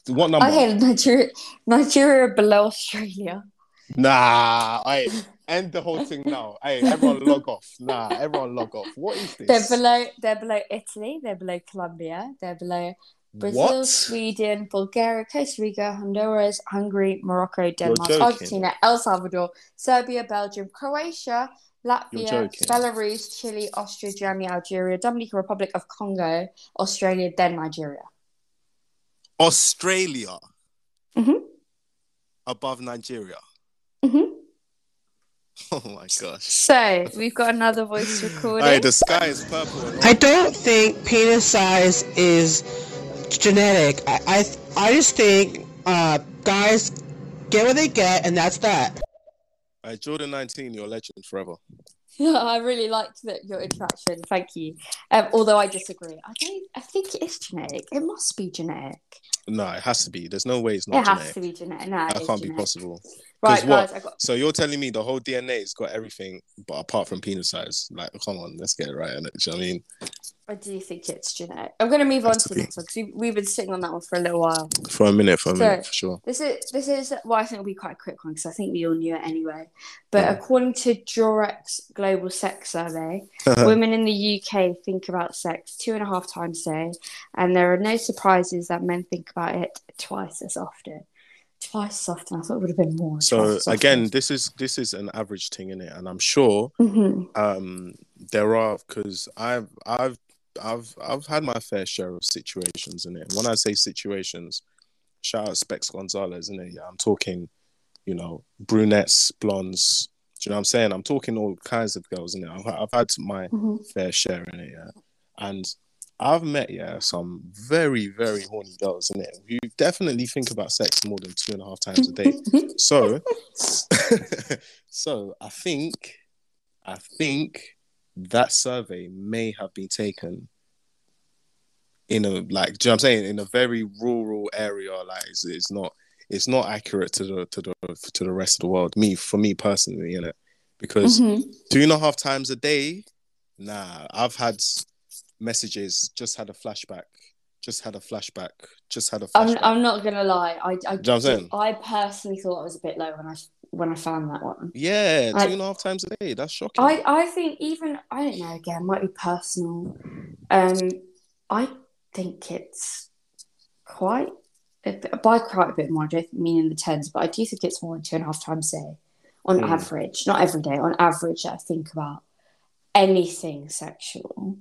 What number? Okay, Nigeria, Nigeria below Australia. Nah, I end the whole thing now. Hey, everyone log off. Nah, everyone log off. What is this? They're below. They're below Italy. They're below Colombia. They're below Brazil, what? Sweden, Bulgaria, Costa Rica, Honduras, Hungary, Morocco, Denmark. Argentina, El Salvador, Serbia, Belgium, Croatia, Latvia. Belarus, Chile, Austria, Germany, Algeria, Dominican Republic of Congo, Australia, then Nigeria. Australia Mhm. above Nigeria. Mhm. Oh my gosh. So we've got another voice recording. Hey, the sky is purple. I don't think penis size is genetic. I I, I just think uh, guys get what they get, and that's that. Jordan 19, you're a legend forever. I really liked that your interaction. Thank you. Um, although I disagree. I don't. I think it is genetic. It must be genetic. No, it has to be. There's no way it's not. It has genetic. to be genetic. No, That can't be possible. Right, what? guys. I got. So you're telling me the whole DNA's got everything, but apart from penis size. Like, come on, let's get it right. innit? Do you know what I mean? I do think it's genetic. I'm going to move on to the next one because we, we've been sitting on that one for a little while. For a minute, for a So- minute, for sure. This is this is well, I think it'll be quite a quick one because I think we all knew it anyway. But Yeah. according to Durex Global Sex Survey, uh-huh. women in the UK think about sex two and a half times a day, and there are no surprises that men think about it twice as often. Twice as often. I thought it would have been more. So again, this is this is an average thing in it, and I'm sure hmm um there are because I've I've I've I've had my fair share of situations in it. When I say situations, shout out Specs Gonzalez in it. Yeah, I'm talking, you know, brunettes, blondes. Do you know what I'm saying? I'm talking all kinds of girls in it. I've, I've had my hmm fair share in it, yeah. And I've met, yeah, some very, very horny girls in it who definitely think about sex more than two and a half times a day. So, so I think, I think that survey may have been taken in a like, do you know what I'm saying? In a very rural area, like it's, it's not, it's not accurate to the to the to the rest of the world. Me, for me personally, you know, because Mhm. two and a half times a day, nah. I've had messages, just had a flashback, just had a flashback, just had a I'm, flashback. I'm not gonna lie. I I, you know I'm? I personally thought it was a bit low when I when I found that one. yeah, two I- and a half times a day. That's shocking. I, I think even I don't know again might be personal. Um, I think it's quite a bit- by quite a bit more. I don't mean in the tens, but I do think it's more than two and a half times a day on Mm. average. Not every day, on average. I think about anything sexual,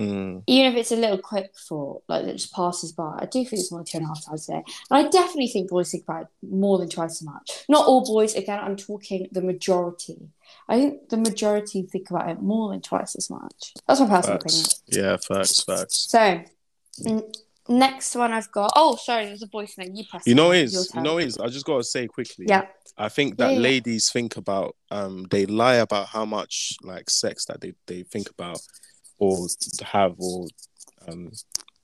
Mm. even if it's a little quick thought, like that just passes by. I do think it's more than two and a half times a day, and I definitely think boys think about it more than twice as much. Not all boys. Again, I'm talking the majority. I think the majority think about it more than twice as much. That's my personal opinion. Yeah, facts, facts. So, n- next one I've got. Oh, sorry, there's a voice note. You press. You know it. it is. You know it is. I just gotta say quickly. Yeah. I think that Yeah, yeah. ladies think about um they lie about how much like sex that they, they think about or have or um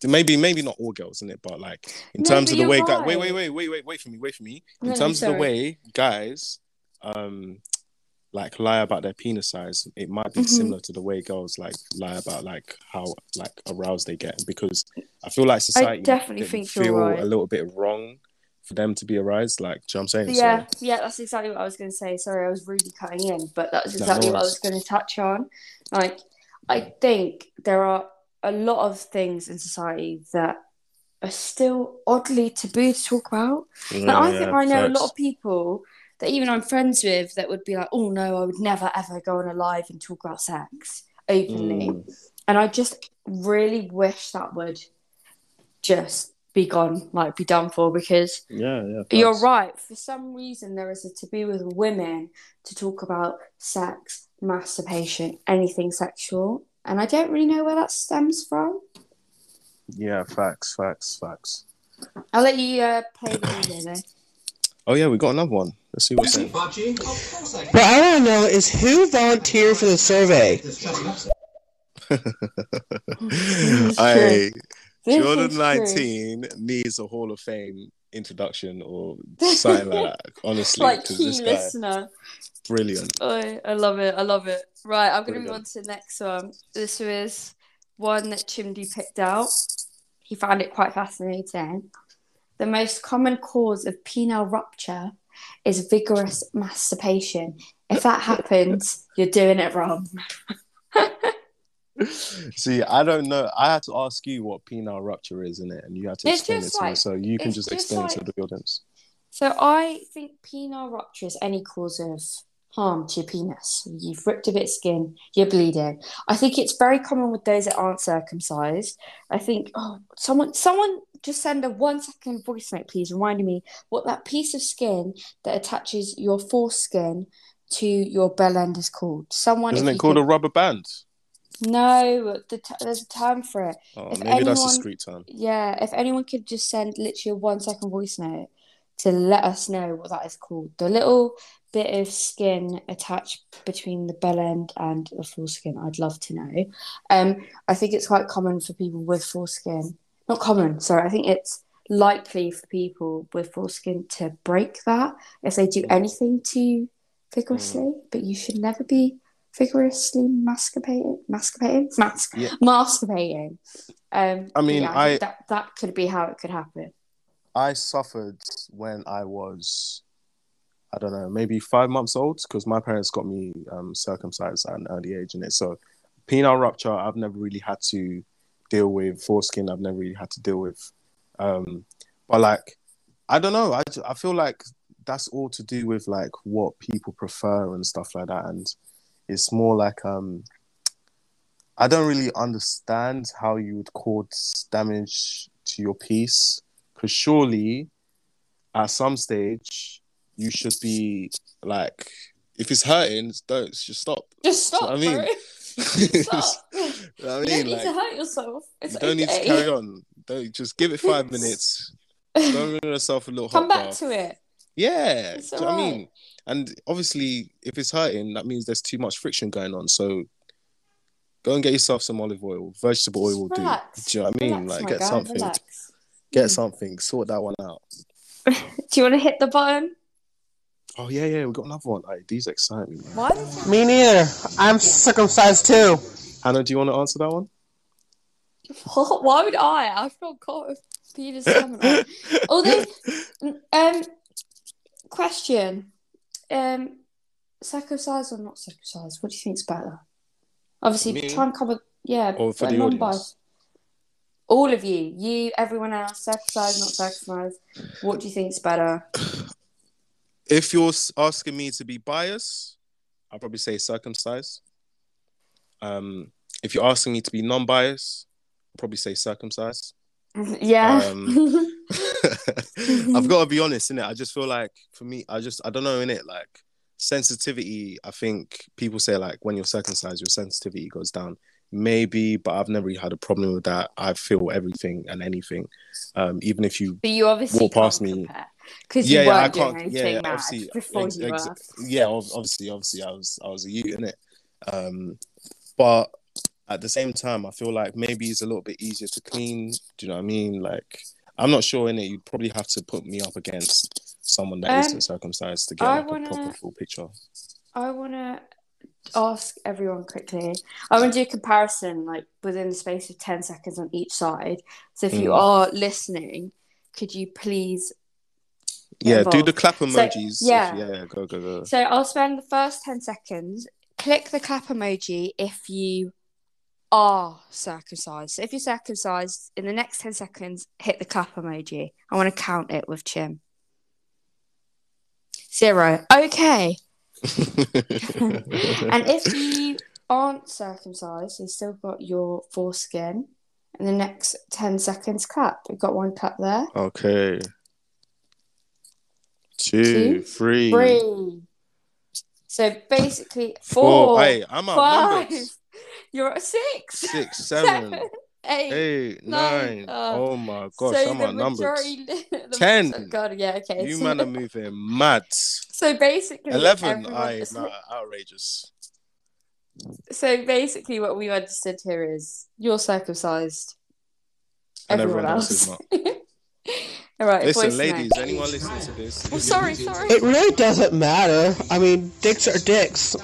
maybe maybe not all girls in it, but like in No, terms of the way guy, wait, wait, wait, wait, wait, wait for me, wait for me. In No, no, terms of the way guys um like lie about their penis size, it might be Mhm. similar to the way girls like lie about like how like aroused they get because I feel like society definitely didn't think feel right. a little bit wrong for them to be aroused. Like, do you know what I'm saying? Yeah, So, yeah, that's exactly what I was going to say. Sorry, I was really cutting in, but that's No, exactly no what I was going to touch on. Like, I think there are a lot of things in society that are still oddly taboo to talk about. And I think I know a lot of people that even I'm friends with that would be like, oh no, I would never ever go on a live and talk about sex openly. Mm. And I just really wish that would just be gone, like be done for, because Yeah, yeah. you're facts. right. For some reason, there is a taboo with women to talk about sex, masturbation, anything sexual. And I don't really know where that stems from. Yeah, facts, facts, facts. I'll let you uh, play the video though. Oh yeah, we got another one. Let's see what's in. What I want to know is who volunteered for the survey. I This Jordan is true. 19 needs a Hall of Fame introduction or something like that. Honestly, like key this guy brilliant. Oh, I love it. I love it. Right, I'm going to move on to the next one. This was one that Chimdy picked out. He found it quite fascinating. The most common cause of penile rupture is vigorous masturbation. If that happens, you're doing it wrong. See, I don't know. I had to ask you what penile rupture is, in it, and you had to It's explain it to me. So you can just just explain it to the audience. So I think penile rupture is any cause of harm to your penis. You've ripped a bit of skin, you're bleeding. I think it's very common with those that aren't circumcised. I think oh someone someone just send a one second voice note, please, reminding me what that piece of skin that attaches your foreskin to your bell end is called. Someone Isn't it called a rubber band? No, the t- there's a term for it. Oh, If maybe that's a anyone- street term. Yeah, if anyone could just send literally a one second voice note to let us know what that is called. The little bit of skin attached between the bell end and the foreskin, I'd love to know. Um, I think it's quite common for people with foreskin. Not common, sorry. I think it's likely for people with foreskin to break that if they do anything too vigorously, but you should never be vigorously masturbating. Masturbating? Mas- Yeah. Masturbating. Um, I mean, yeah, I- think that that could be how it could happen. I suffered when I was, I don't know, maybe five months old because my parents got me um, circumcised at an early age in it. So, penile rupture, I've never really had to deal with. Foreskin, I've never really had to deal with. Um, but like, I don't know. I, I feel like that's all to do with like what people prefer and stuff like that. And it's more like, um, I don't really understand how you would cause damage to your piece because surely at some stage you should be like if it's hurting don't just stop Just stop, I mean. Stop. You I you mean don't need like to hurt yourself. It's you don't need to carry on don't just give it five minutes don't ruin yourself a little Come back bath. to it. Yeah It's do you know what I mean and obviously if it's hurting that means there's too much friction going on so go and get yourself some olive oil vegetable oil will do Relax. do you know what I mean Relax, like get guy, something relax. get Mm. something sort that one out Do you want to hit the button? oh yeah yeah we got another one Like, these excite me man. Why Me neither. I'm circumcised too. Hannah do you want to answer that one Why would I? I've not got a penis coming out. Although, um, question, um, circumcised or not circumcised? What do you think's better? Obviously, Me? try and cover. Yeah, Or for the audience? All of you, you, everyone else, circumcised, not circumcised. What do you think's better? if you're asking me to be biased, I'll probably say circumcised. Um, if you're asking me to be non-biased, I'll probably say circumcised. Yeah. Um, I've got to be honest in it. I just feel like for me, I just I don't know in it like sensitivity. I think people say like when you're circumcised, your sensitivity goes down. Maybe, but I've never really had a problem with that. I feel everything and anything, um, even if you but you obviously walk past me. because yeah, you yeah, I can't. Yeah, yeah obviously, before ex- you ex- yeah, obviously, obviously, I was, I was a youth in it. Um, but at the same time, I feel like maybe it's a little bit easier to clean. Do you know what I mean? Like, I'm not sure in it. You'd probably have to put me up against someone that Um, isn't circumcised to get like, wanna- a proper full picture. I want to ask everyone quickly. I want to do a comparison, like within the space of 10 seconds on each side. So if you Mm. are listening, could you please? Yeah, do the involved. clap So, emojis. if- yeah. yeah, go, go, go. So I'll spend the first 10 seconds. Click the clap emoji if you are circumcised. So if you're circumcised, in the next 10 seconds, hit the clap emoji. I want to count it with Chim. Zero. Okay. And if you aren't circumcised, you've still got your foreskin. In the next 10 seconds, clap. We've got one clap there. okay. Two, Two, three, Three. So basically, four. four, Hey, I'm five. outnumbered. You're at six, Six, seven, eight. eight, nine. nine. Uh, Oh my gosh, so I'm the outnumbered. majority, the, Ten. oh God, yeah, okay. You so, man are moving mad. so basically, Eleven. I no, outrageous. So basically, what we've understood here is you're circumcised. And everyone, everyone else. else is All right, Listen, ladies, note. anyone listening to this? Oh, sorry, sorry. It really doesn't matter. I mean, dicks are dicks.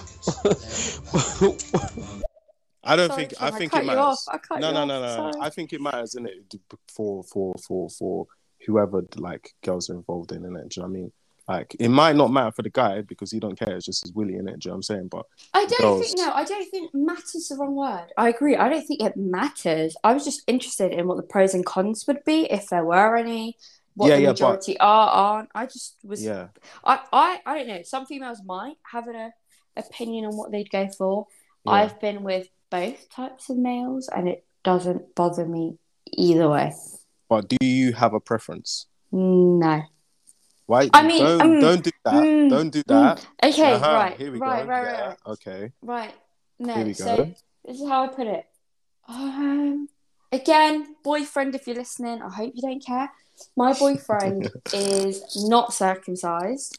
I don't Sorry, think. I I think cut it you matters. off. I cut no, no, off, no, no. I think it matters, isn't it? For for for for whoever like girls are involved in, innit? Do you know what I mean? Like, it might not matter for the guy because he don't care. It's just his willy, innit? Do you know what I'm saying? But I don't girls. think no, I don't think matters the wrong word. I agree. I don't think it matters. I was just interested in what the pros and cons would be if there were any. What Yeah, the yeah, but- majority are aren't. I just was. yeah, I, I I don't know. Some females might have an uh, opinion on what they'd go for. Yeah. I've been with both types of males, and it doesn't bother me either way. but do you have a preference? No. Why? I mean, don't um, don't do that. mm, don't do that. Okay, Uh-huh, right, Here we right, go. right, yeah. right, Okay. right. No, Here we so go. this is how I put it. Um, again, boyfriend, if you're listening, I hope you don't care. My boyfriend is not circumcised,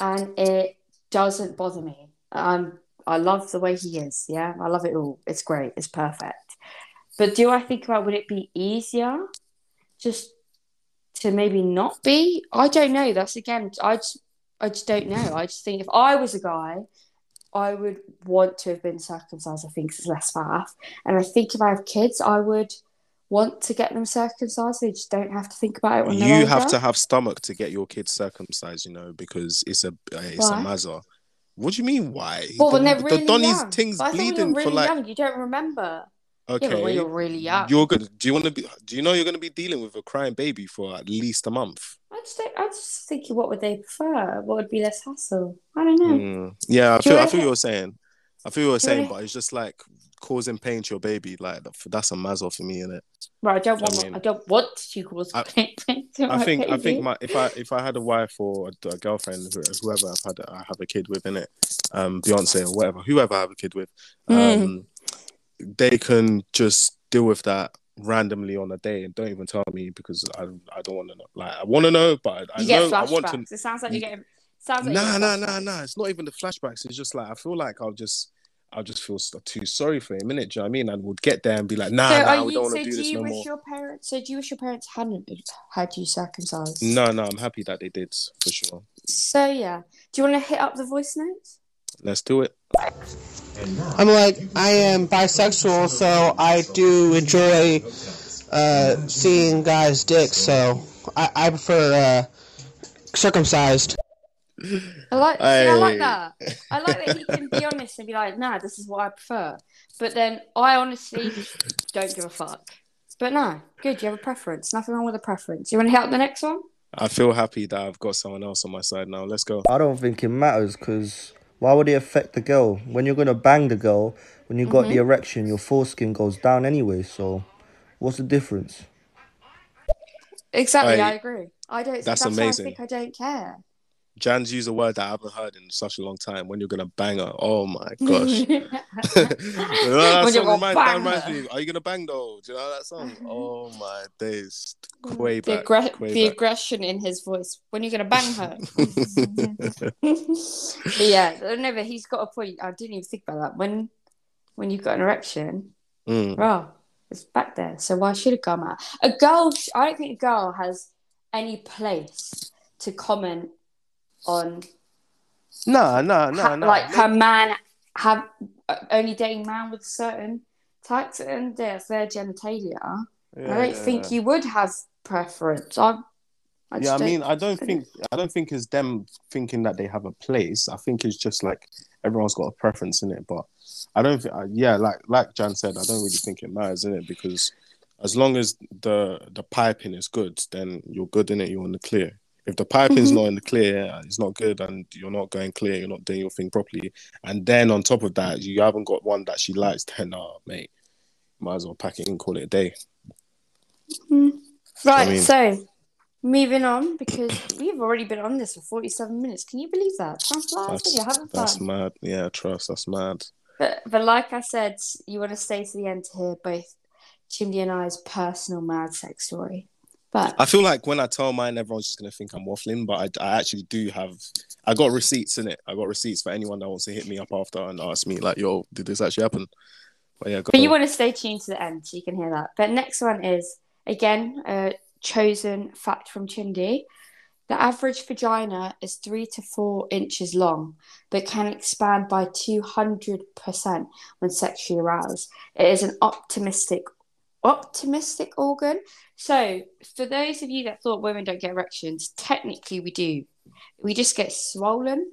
and it doesn't bother me. Um, I love the way he is. Yeah, I love it all. It's great. It's perfect. But do I think about would it be easier just to maybe not be? I don't know. That's again, I just, I just don't know. I just think if I was a guy, I would want to have been circumcised. I think it's less faff, and I think if I have kids, I would want to get them circumcised. They just don't have to think about it when You have older. to have stomach to get your kids circumcised, you know, because it's a it's Why? a mazza. What do you mean? Why? Well, when the, they're really the Donny's young. things But I thought when bleeding you're really for like. young, you don't remember. Okay, Yeah, when you're really young, you're gonna. Do you want to be? Do you know you're gonna be dealing with a crying baby for at least a month? I just, I just thinking, what would they prefer? What would be less hassle? I don't know. Mm. Yeah, I Do feel. I feel hit- you were saying. I feel you were saying, but it's just like causing pain to your baby. Like that's a mazza for me, innit? Right, I don't I want. I, mean- don't want to cause I- pain to I think. I think my if I if I had a wife or a, a girlfriend, who- whoever I've had, I have a kid with, in it, Um, Beyonce or whatever, whoever I have a kid with, um, Mm. they can just deal with that randomly on a day and don't even tell me because I I don't want to know. Like I want to know, but I you know get I want to. It sounds like you're getting. Sounds like Nah, nah, nah, nah. It's not even the flashbacks. It's just like I feel like I'll just. I'll just feel too sorry for him, innit? Do you know what I mean? And would get there and be like, nah, so, nah, are we you, don't want so to do do this you no wish more. your parents? So, do you wish your parents hadn't had you circumcised? No, no, I'm happy that they did for sure. So yeah, do you want to hit up the voice notes? Let's do it. I'm like, I am bisexual, so I do enjoy uh, seeing guys' dicks. So I, I prefer uh, circumcised. I like. See, I like that. I like that he can be honest and be like, "Nah, this is what I prefer." But then I honestly don't give a fuck. But no, good. You have a preference. Nothing wrong with a preference. You want to hit up the next one? I feel happy that I've got someone else on my side now. Let's go. I don't think it matters because why would it affect the girl? When you're gonna bang the girl, when you got the mm-hmm. erection, your foreskin goes down anyway. So, what's the difference? Exactly. Hey, I agree. I don't. that's That's, that's amazing. Why I think I don't care. Jan's used a word that I haven't heard in such a long time. When you're gonna bang her, oh my gosh! you know that song reminds, that reminds me. Are you gonna bang though? Do you know that song? Oh my days, way the, back, aggre- way the aggression in his voice when you're gonna bang her. yeah, never. He's got a point. I didn't even think about that. When when you've got an erection, Mm. well, it's back there. So why should a girl matter? A girl, I don't think a girl has any place to comment on no no nah, ha- nah. like her man have uh, only dating man with certain types and their genitalia. Yeah, I don't yeah, think yeah. you would have preference. I, I yeah, I mean, I don't think- I don't think it's them thinking that they have a place. I think it's just like everyone's got a preference in it. But I don't think, yeah, like like Jan said, I don't really think it matters in it because as long as the the piping is good, then you're good in it. You're in the clear. If the piping's Mhm. not in the clear, it's not good, and you're not going clear, you're not doing your thing properly, and then on top of that, you haven't got one that she likes, then nah, mate, might as well pack it and call it a day. Right, mean- so moving on because we've already been on this for 47 minutes. Can you believe that? Time flies when That's you're having that's mad. Yeah, trust. That's mad. But, but like I said, you want to stay to the end to hear both Chimdy and I's personal mad sex story. But I feel like when I tell mine, everyone's just gonna think I'm waffling, but I, I actually do have. I got receipts in it. I got receipts for anyone that wants to hit me up after and ask me like, "Yo, did this actually happen?" But yeah, go But you want to stay tuned to the end so you can hear that. But next one is again a chosen fact from Chimdy. The average vagina is three to four inches long, but can expand by 200% when sexually aroused. It is an optimistic optimistic organ. So, for those of you that thought women don't get erections, technically we do. We just get swollen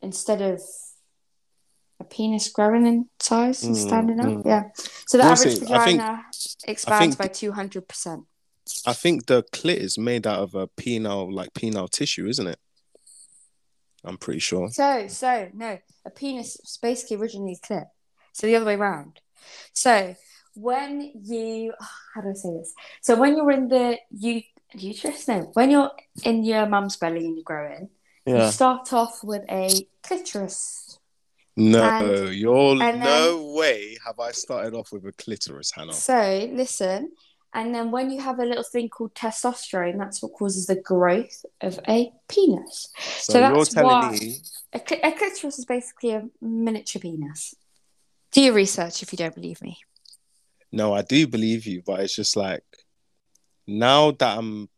instead of a penis growing in size and Mm, standing up. mm. Yeah. So the average. I think- vagina expands think- by 200%. I think the clit is made out of a penile, like penile tissue, isn't it? I'm pretty sure. So, so no, a penis is basically originally a clit. So the other way around. So when you, oh, how do I say this? So when you're in the u- uterus, no, when you're in your mum's belly and you're growing, you start off with a clitoris. No, And- you're and no way have I started off with a clitoris, Hannah. So listen, and then when you have a little thing called testosterone, that's what causes the growth of a penis. So, so you're that's telling why- me A, cli- a clitoris is basically a miniature penis. Do your research if you don't believe me. No, I do believe you, but it's just like now that I'm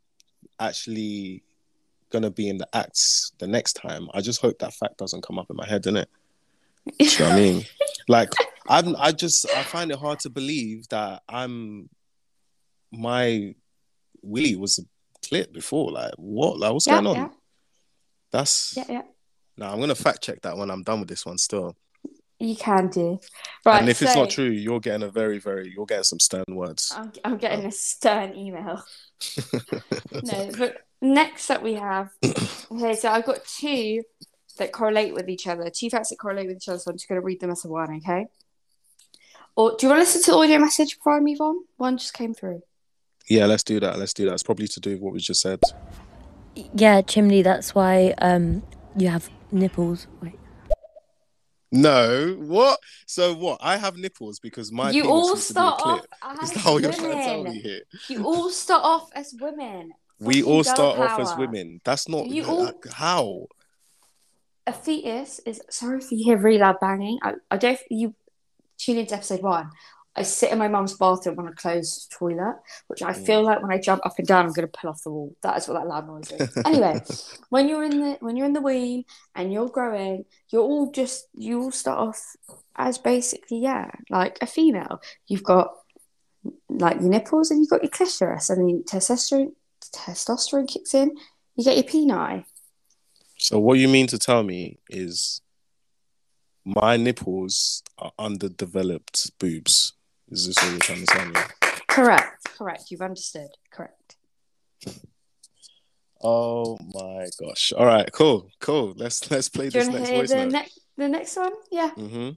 actually gonna be in the acts the next time, I just hope that fact doesn't come up in my head, innit? Do you know what I mean? Like I'm I just I find it hard to believe that I'm my willy was a clit before. Like what? Like what's yeah, going on? yeah, That's yeah, yeah. no, I'm gonna fact check that when I'm done with this one still. You can do. Right. and if it's not true, you're getting a very, very you're getting some stern words. I'm, I'm getting a stern email. no, but next up we have. Okay, so I've got two that correlate with each other. Two facts that correlate with each other. So I'm just going to read them as a one. Okay. Or do you want to listen to the audio message before I move on? One just came through. Yeah, let's do that. Let's do that. It's probably to do with what we just said. Yeah, Chimdy. That's why um you have nipples. Wait. No, what? So what? I have nipples because my you all used to be a start off Is that you're trying to tell me here? You all start off as women. We all start off as women. That's not You all- how. A fetus is. Sorry if you hear really loud banging. I, I don't. You tune into episode one. I sit in my mum's bathroom on a closed toilet, which I feel Mm. like when I jump up and down, I'm going to pull off the wall. That is what that loud noise is. anyway, when you're in the when you're in the womb and you're growing, you're all just you all start off as basically yeah, like a female. You've got like your nipples and you've got your clitoris, and then testosterone testosterone kicks in. You get your peni. So what you mean to tell me is my nipples are underdeveloped boobs. Is this what you're trying to tell me? Correct. Correct. You've understood. Correct. Oh my gosh. All right, cool, cool. Let's let's play Do this next hear voice the note. next the next one? Yeah. Mm-hmm.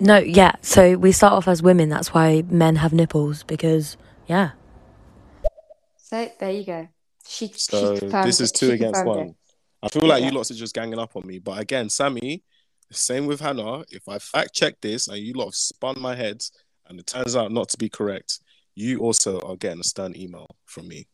No, yeah. So we start off as women. That's why men have nipples because yeah. So there you go. She, So she this is two She against confirmed one. I feel like Yeah. you lots are just ganging up on me. But again, Sammy, same with Hannah. If I fact check this and you lot have spun my head and it turns out not to be correct, you also are getting a stern email from me.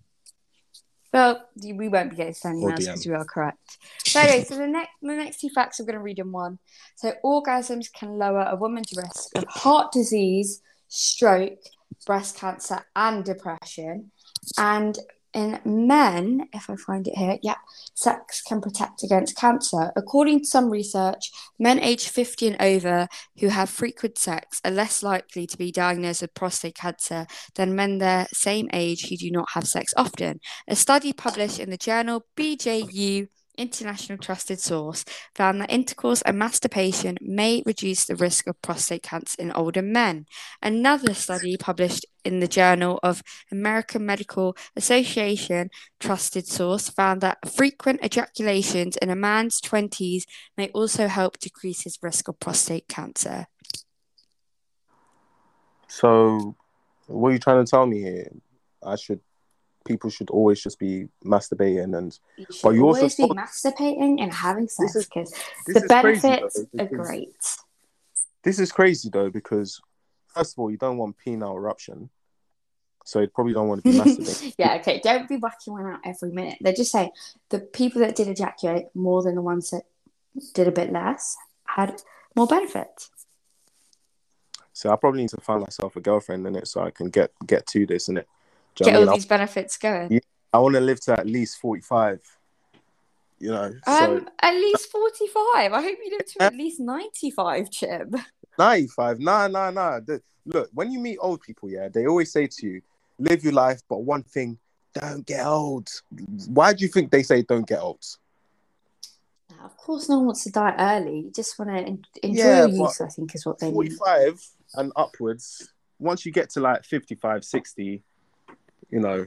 Well, we won't be getting Or emails because we are correct. So, anyway, so the next the next two facts I'm going to read in one. So, orgasms can lower a woman's risk of heart disease, stroke, breast cancer, and depression. And in men, if I find it here, yeah, sex can protect against cancer. According to some research, men aged 50 and over who have frequent sex are less likely to be diagnosed with prostate cancer than men their same age who do not have sex often. A study published in the journal BJU International Trusted Source found that intercourse and masturbation may reduce the risk of prostate cancer in older men. Another study published in the Journal of American Medical Association Trusted Source found that frequent ejaculations in a man's 20s may also help decrease his risk of prostate cancer. So, what are you trying to tell me here? I should, people should always just be masturbating and. You But you also always be told- masturbating and having sex is- because the is crazy, benefits though, are great. This is crazy though because first of all, you don't want penile eruption, so you probably don't want to be masturbating. yeah, okay. Don't be whacking one out every minute. They're just saying the people that did ejaculate more than the ones that did a bit less had more benefits. so I probably need to find myself a girlfriend in it so I can get get to this in it. Get all these benefits going. Yeah, I want to live to at least forty five. You know, so Um, at least forty-five. I hope you live to at least ninety-five, Chip. 95. Nah, nah, nah. The- look, when you meet old people, yeah, they always say to you, live your life, but one thing, don't get old. Why do you think they say don't get old? Of course, no one wants to die early. You just want to enjoy Yeah, your youth. I think is what they mean. 45 and upwards, once you get to like 55, 60, you know.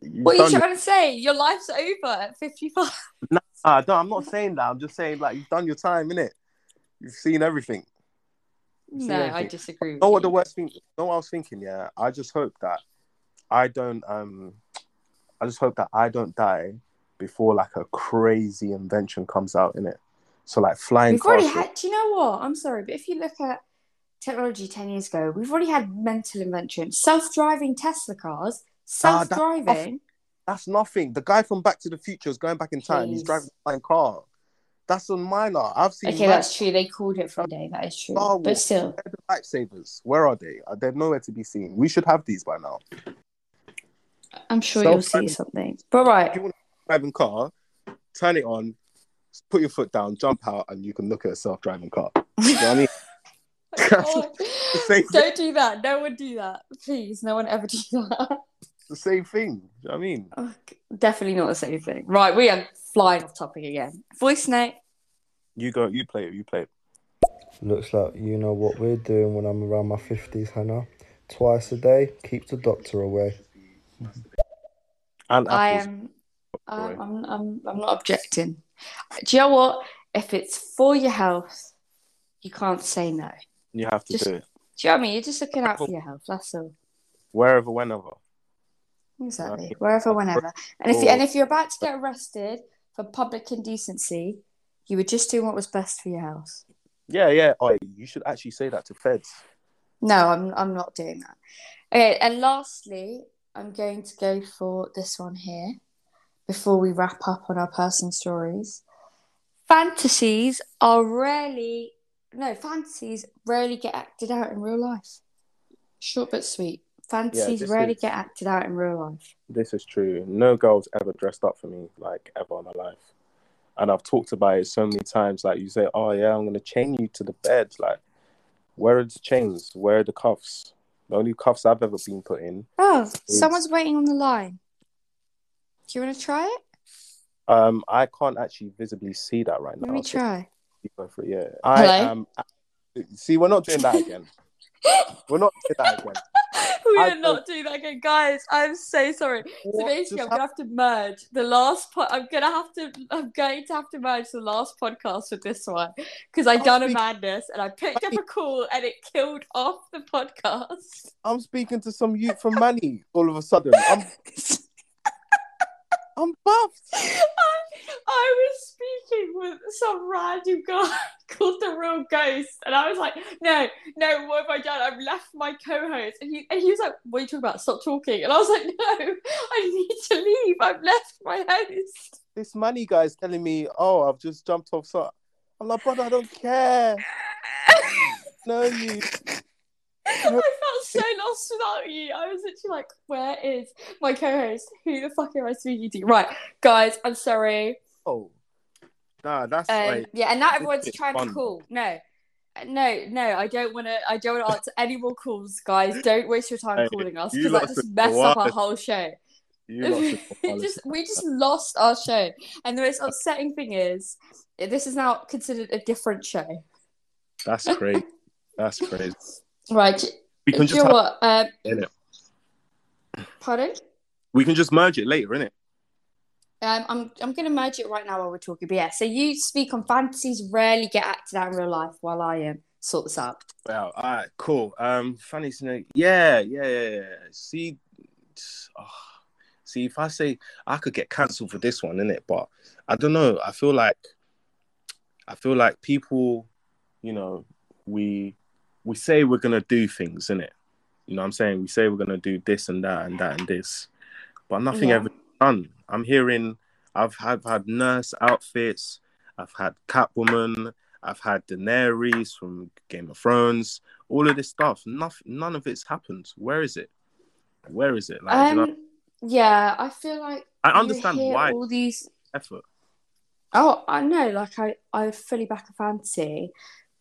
What are you trying to say? Your life's over at fifty-five. Nah, no, I'm not saying that. I'm just saying, like, you've done your time, innit? You've seen everything. See No, I disagree. With know what you. the worst thing? Know what I was thinking? Yeah, I just hope that I don't. Um, I just hope that I don't die before like a crazy invention comes out in it. So like flying We've already had. Do you know what? I'm sorry, but if you look at technology ten years ago, we've already had mental inventions, self-driving Tesla cars, Ah, that's self-driving. That's nothing. The guy from Back to the Future is going back in time. He's driving a flying car. That's on minor. I've seen. okay, that's true. They called it from day. That is true. Star But still, Where are the lightsabers? Where are they? They're nowhere to be seen? We should have these by now. I'm sure you'll see something. But right, If you want a driving car, turn it on, put your foot down, jump out, and you can look at a self-driving car. You know what I mean? Oh, the same thing. don't do that. No one do that, please. No one ever do that. It's the same thing. You know what I mean? Oh, Definitely not the same thing. Right, we are flying off topic again. Voice note. You go, you play it, you play it. Looks like you know what we're doing when I'm around my 50s, Hannah. Twice a day, keep the doctor away. And I am. I'm, I'm, I'm, I'm not objecting. Do you know what? If it's for your health, you can't say no. You have to Just- do it. Do you know what I mean? You're just looking out for your health. That's all. Wherever, whenever. Exactly. Wherever, whenever. And if you, and if you're about to get arrested for public indecency, you were just doing what was best for your health. Yeah, yeah. Oh, you should actually say that to feds. No, I'm I'm not doing that. Okay, and lastly, I'm going to go for this one here before we wrap up on our personal stories. Fantasies are rarely no, fantasies rarely get acted out in real life. Short but sweet. Fantasies this rarely is- get acted out in real life. This is true. No girl's ever dressed up for me, like ever in my life. And I've talked about it so many times. Like you say, oh yeah, I'm gonna chain you to the bed. Like, where are the chains? Where are the cuffs? The only cuffs I've ever been put in. Oh, someone's waiting on the line. Do you want to try it? Um, I can't actually visibly see that right now. Let me so try. you go for it, yeah. I Hello? am. See, we're not doing that again. we're not doing that again. we I are not doing that again, guys. I'm so sorry. So basically, I'm gonna have to merge the last. Po- I'm gonna have to. I'm going to have to merge the last podcast with this one because I done a madness and I picked up a call and it killed off the podcast. I'm speaking to some youth from Manny all of a sudden. I'm I'm buffed. I'm was speaking with some random guy called the Real Ghost, and I was like, "No, no, what have I done? I've left my co-host." And he and he was like, "What are you talking about? Stop talking!" And I was like, "No, I need to leave. I've left my host." This money guy is telling me, "Oh, I've just jumped off." So I'm like, "Brother, I don't care. No, you." I felt so lost without you. I was literally like, "Where is my co-host? Who the fuck am I speaking to?" Right, guys, I'm sorry. Oh, nah, that's Um, like yeah, and now everyone's trying fun. to call. No, no, no. I don't want to. I don't want to answer any more calls, guys. Don't waste your time Hey, calling us because that just messed up our whole show. you lot should we just we just lost our show, and the most upsetting thing is this is now considered a different show. That's crazy. That's crazy. Right? We can Do just you know what? Um, in it. pardon? We can just merge it later, innit? Um, I'm I'm gonna merge it right now while we're talking. But yeah, so you speak on fantasies, rarely get acted out in real life, while I um, sort this out. Well, all right, cool. Um, funny snake. Yeah, yeah, yeah, yeah. See, oh, see, if I say I could get cancelled for this one, innit? But I don't know. I feel like, I feel like people, you know, we we say we're gonna do things, in it. You know what I'm saying? We say we're gonna do this and that and that and this, but nothing Yeah. ever done. I'm hearing I've had, had nurse outfits, I've had Catwoman, I've had Daenerys from Game of Thrones, all of this stuff. Nothing, none of it's happened. Where is it? Where is it? Like, do you know, Um, yeah, I feel like I understand why all these effort. Oh, I know. Like I, I fully back a fantasy,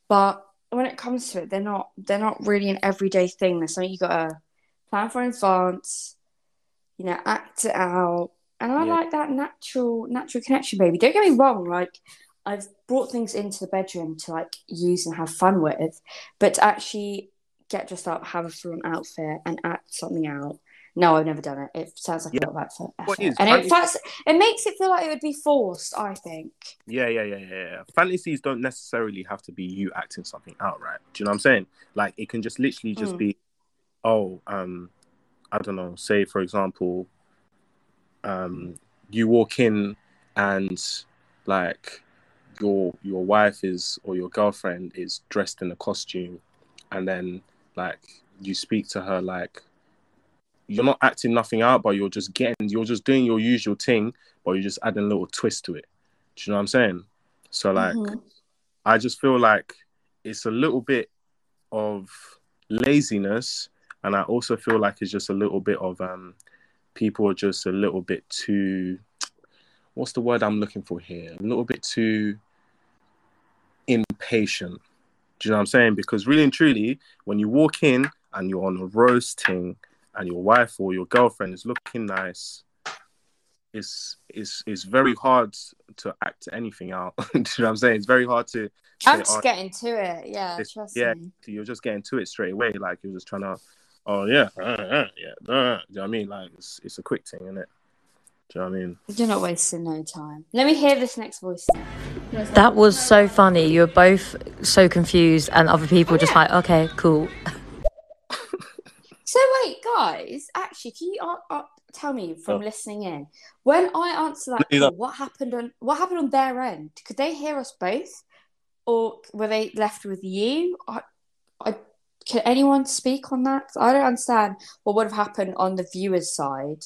but when it comes to it, they're not. They're not really an everyday thing. There's something you gotta plan for in advance. You know, act it out, and I Yeah. like that natural, natural connection, baby. Don't get me wrong. Like I've brought things into the bedroom to like use and have fun with, but to actually get dressed up, have a fun outfit, and act something out. No, I've never done it. It sounds like Yeah. a lot of effort, What is and fantasy- it, that's, it makes it feel like it would be forced. I think. Yeah, yeah, yeah, yeah, yeah. Fantasies don't necessarily have to be you acting something out, right? Do you know what I'm saying? Like it can just literally just Mm. be, oh, um, I don't know. Say for example, um, you walk in and like your your wife is or your girlfriend is dressed in a costume, and then like you speak to her like you're not acting nothing out, but you're just getting you're just doing your usual thing, but you're just adding a little twist to it. Do you know what I'm saying? So like Mhm. I just feel like it's a little bit of laziness, and I also feel like it's just a little bit of um, people are just a little bit too. What's the word I'm looking for here? A little bit too impatient. Do you know what I'm saying? Because really and truly, when you walk in and you're on a roasting, and your wife or your girlfriend is looking nice, it's it's it's very hard to act anything out. Do you know what I'm saying? It's very hard to. I'm say, just "Oh, getting to it. Yeah, this- trust yeah, me. you're just getting to it straight away. Like you're just trying to, oh yeah, uh, uh, yeah, uh, do you know what I mean? Like it's, it's a quick thing, isn't it? Do you know what I mean? You're not wasting no time. Let me hear this next voice. That was so funny. You were both so confused, and other people just like, okay, cool. So wait, guys. Actually, can you uh, uh, tell me from Oh. listening in when I answer that call, what happened on what happened on their end? Could they hear us both, or were they left with you? I, I can anyone speak on that? I don't understand what would have happened on the viewer's side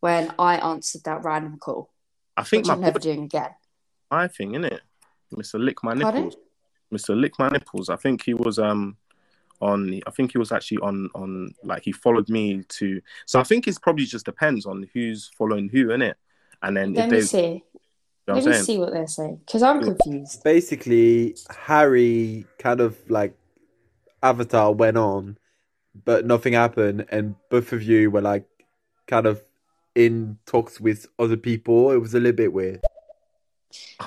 when I answered that random call, I think which my I'm never doing again. my thing, innit? Mr. Lick my nipples. Mr. Lick my nipples. I think he was um on. I think he was actually on on like he followed me to. So I think it's probably just depends on who's following who, in it And then Let if me they, see. you know what Let me saying? see what they're saying because I'm confused. Basically, Harry kind of like Avatar went on, but nothing happened, and both of you were like kind of in talks with other people. It was a little bit weird.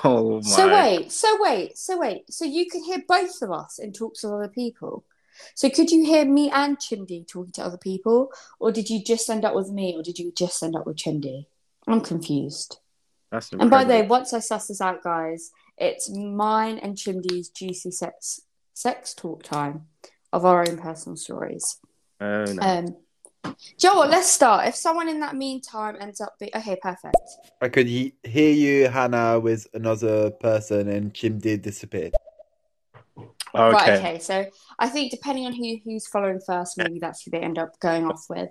Oh my. So wait, so wait, so wait. So you could hear both of us in talks with other people. So could you hear me and Chimdy talking to other people, or did you just end up with me, or did you just end up with Chimdy? I'm confused. That's And by the way, once I suss this out, guys, it's mine and Chimdy's juicy sex sex talk time of our own personal stories. Oh, no. Um, Do you know what? Let's start. If someone in that meantime ends up being okay, perfect. I could he- hear you, Hannah, with another person, and Chimdy disappear. Okay. Right. Okay. So I think depending on who who's following first, maybe that's who they end up going off with.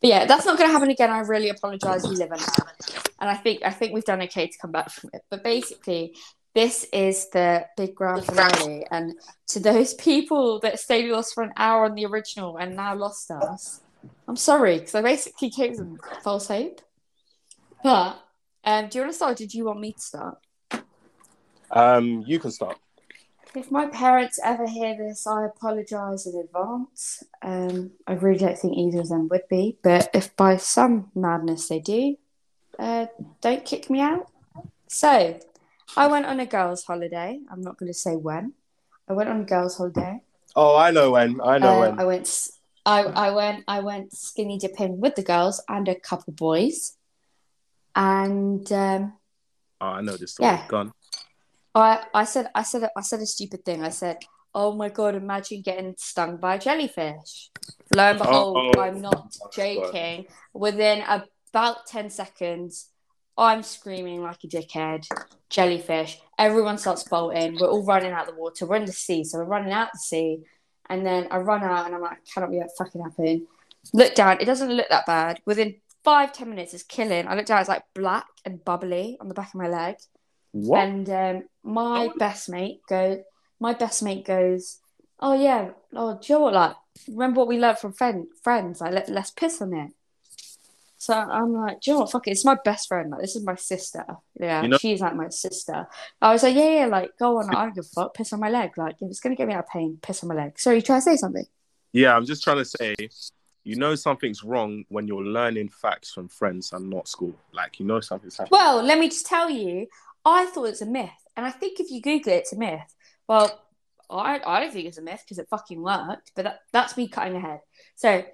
But yeah, that's not going to happen again. I really apologise. We live in that, and I think I think we've done okay to come back from it. But basically, this is the big grand finale, and to those people that stayed with us for an hour on the original and now lost us, I'm sorry because I basically gave them false hope. But um, do you want to start? Or did you want me to start? Um, you can start. If my parents ever hear this, I apologise in advance. Um, I really don't think either of them would be, but if by some madness they do, uh, don't kick me out. So, I went on a girls' holiday. I'm not going to say when. I went on a girls' holiday. Oh, I know when. I know Uh, when. I went. s- I, I went. I went skinny dipping with the girls and a couple boys, and um, Oh, I know this story. Yeah. Gone. I I said I said I said a stupid thing. I said, "Oh my god, imagine getting stung by a jellyfish." Lo and behold, Oh, I'm not joking. Within about ten seconds, I'm screaming like a dickhead. Jellyfish. Everyone starts bolting. We're all running out of the water. We're in the sea, so we're running out the sea. And then I run out, and I'm like, "Cannot be that fucking happen." Look down. It doesn't look that bad. Within five ten minutes, it's killing. I look down. It's like black and bubbly on the back of my leg. What? And um, my Oh. best mate goes. My best mate goes. Oh yeah. Oh, do you know what? Like, remember what we learned from friend, friends? Like, let, let's piss on it. So I'm like, do you know what? Fuck it. It's my best friend. Like, this is my sister. Yeah, You know- she's like my sister. I was like, yeah, yeah. Like, go on. I don't give a fuck. Piss on my leg. Like, if it's gonna get me out of pain, piss on my leg. Sorry, you trying to say something? Yeah, I'm just trying to say, you know something's wrong when you're learning facts from friends and not school. Like you know something's happening. Well, let me just tell you, I thought it's a myth, and I think if you Google it, it's a myth. Well, I I don't think it's a myth because it fucking worked, but that, that's me cutting ahead. So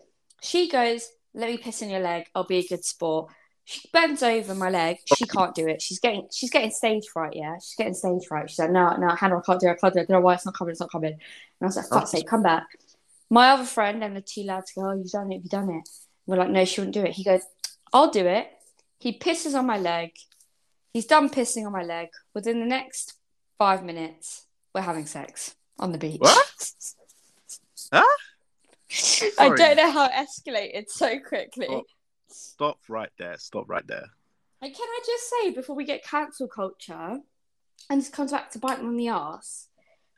she goes, "Let me piss in your leg. I'll be a good sport." She bends over my leg. She can't do it. She's getting she's getting stage fright. Yeah, she's getting stage fright. She's like, "No, no, Hannah, I can't do it. I can't do it. I don't know why it's not coming. It's not coming." And I was like, "Fuck's sake, come back." My other friend and the two lads go, "Oh, you've done it. You've done it." We're like, "No, she wouldn't do it." He goes, "I'll do it." He pisses on my leg. He's done pissing on my leg. Within the next five minutes, we're having sex on the beach. What? Huh? I don't know how it escalated so quickly. Oh. Stop right there. Stop right there. And can I just say, before we get cancel culture, and this comes back to bite me on the ass,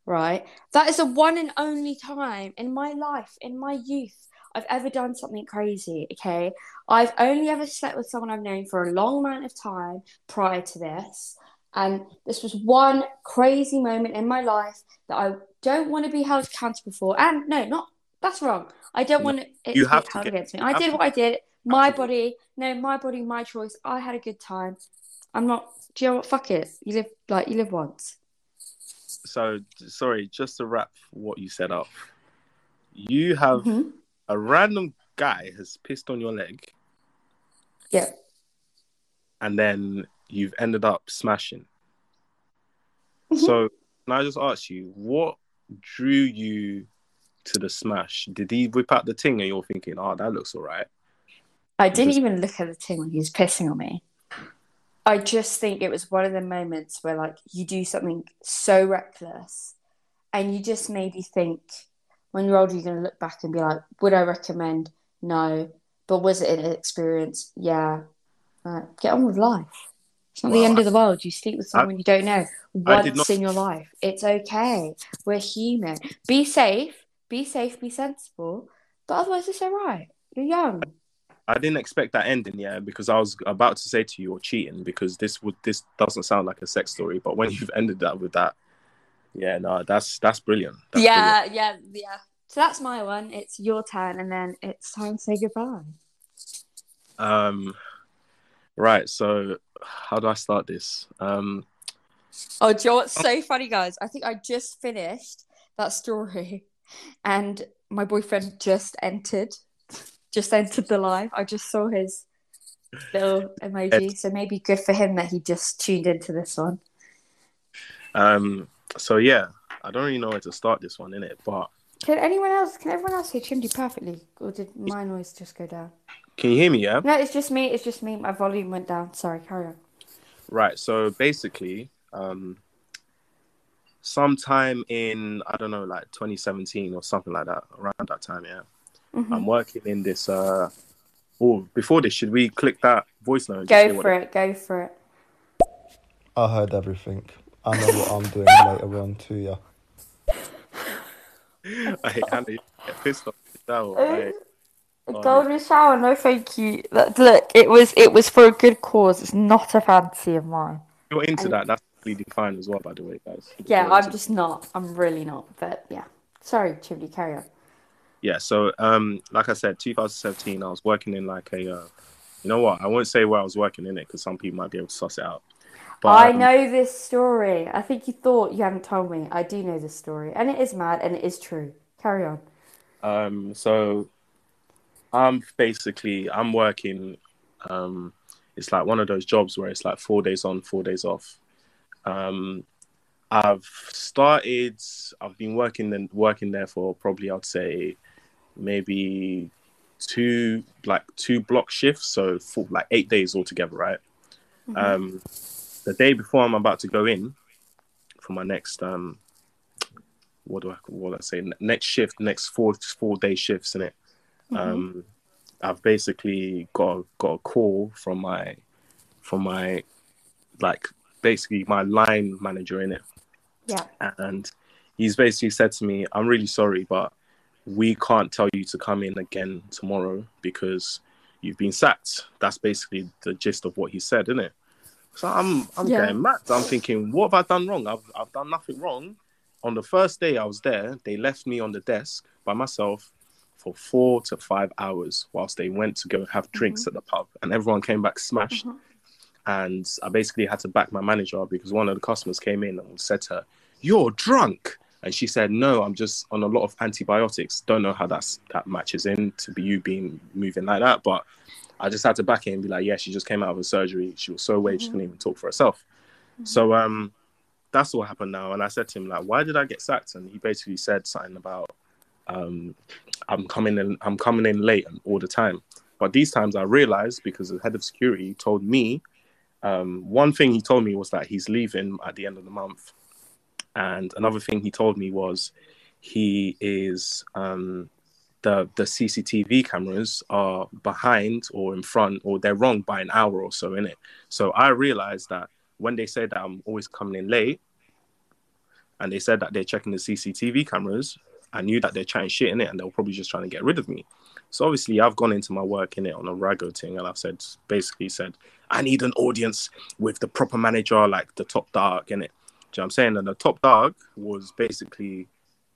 right? That is the one and only time in my life, in my youth, I've ever done something crazy, okay? I've only ever slept with someone I've known for a long amount of time prior to this. And this was one crazy moment in my life that I don't want to be held accountable for. And no, not that's wrong. I don't want it to you be have to get- against me. I did what I did. My body, no, my body, my choice. I had a good time. I'm not. Do you know what? Fuck it. You live like you live once. So sorry, just to wrap what you said up. You have Mhm. A random guy has pissed on your leg, Yeah. and then you've ended up smashing. Mhm. So can I just ask you, what drew you to the smash? Did he whip out the thing and you're thinking, oh, that looks all right? I didn't Just- even look at the thing when he was pissing on me. I just think it was one of the moments where like you do something so reckless and you just maybe think when you're older you're gonna look back and be like, would I recommend? No. But was it an experience? Yeah. Uh, get on with life. It's not the Well, end of the world. You sleep with someone you don't know I once not- in your life. It's okay. We're human. Be safe. Be safe. Be sensible. But otherwise, it's all right. You're young. I didn't expect that ending, yeah, because I was about to say to you, you're cheating because this would this doesn't sound like a sex story. But when you've ended that with that, yeah, no, that's that's brilliant. That's yeah, yeah, yeah. So that's my one. It's your turn, and then it's time to say goodbye. Um, right. So, how do I start this? Um, Oh, know what's so funny, guys? I think I just finished that story, and my boyfriend just entered, just entered the live. I just saw his little emoji, so maybe good for him that he just tuned into this one. um, so yeah, I don't really know where to start this one in it, but Can anyone else? Can everyone else hear Chimdy perfectly, or did my noise just go down? Can you hear me? Yeah. No, it's just me. It's just me. My volume went down. Sorry, carry on. Right. So basically, um, sometime in I don't know, like 2017 or something like that, around that time, yeah. Mm-hmm. I'm working in this. Uh, oh, before this, should we click that voice note? and just hear Go what for it. Go for it. I heard everything. I know what I'm doing later on too, yeah. I hate Andy. Get pissed off. No, I- A Oh, golden shower, no thank you. Look, look, it was it was for a good cause. It's not a fancy of mine. you're into I- that. That's completely fine as well, by the way, guys. Yeah, You're I'm into- just not. I'm really not. But yeah, sorry, Chimdy, carry on. Yeah. So, um, like I said, 2017, I was working in like a. Uh, you know what? I won't say where I was working in it because some people might be able to suss it out. I um, know this story. I think you thought you hadn't told me. I do know this story, and it is mad, and it is true. Carry on. Um, so I'm basically I'm working. Um, it's like one of those jobs where it's like four days on, four days off. Um, I've started. I've been working and working there for probably I'd say maybe two like two block shifts, so for like eight days altogether, right? Um, the day before I'm about to go in for my next um, what do I what do I say next shift, next four four day shifts in it. Um, I've basically got a, got a call from my from my like basically my line manager in it, Yeah. and he's basically said to me, "I'm really sorry, but we can't tell you to come in again tomorrow because you've been sacked." That's basically the gist of what he said, isn't it? So I'm I'm Yeah. getting mad. I'm thinking, what have I done wrong? I've I've done nothing wrong. On the first day I was there, they left me on the desk by myself for four to five hours whilst they went to go have drinks mm-hmm. at the pub, and everyone came back smashed. Mm-hmm. And I basically had to back my manager because one of the customers came in and said to her, "You're drunk," and she said, "No, I'm just on a lot of antibiotics. Don't know how that's that matches in to be you being moving like that, but." I just had to back it and be like, yeah, she just came out of a surgery. She was so weak, she couldn't even talk for herself. So um, that's what happened now. And I said to him, like, why did I get sacked? And he basically said something about um, I'm coming in, I'm coming in late and all the time. But these times I realized because the head of security told me um, one thing he told me was that he's leaving at the end of the month, and another thing he told me was he is um, the the CCTV cameras are behind or in front or they're wrong by an hour or so in it. So I realized that when they said that I'm always coming in late, and they said that they're checking the CCTV cameras, I knew that they're chatting shit in it, and they were probably just trying to get rid of me. So obviously, I've gone into my work in it on a rago thing, and I've said basically said I need an audience with the proper manager, like the top dog in it. Do you know what I'm saying? And the top dog was basically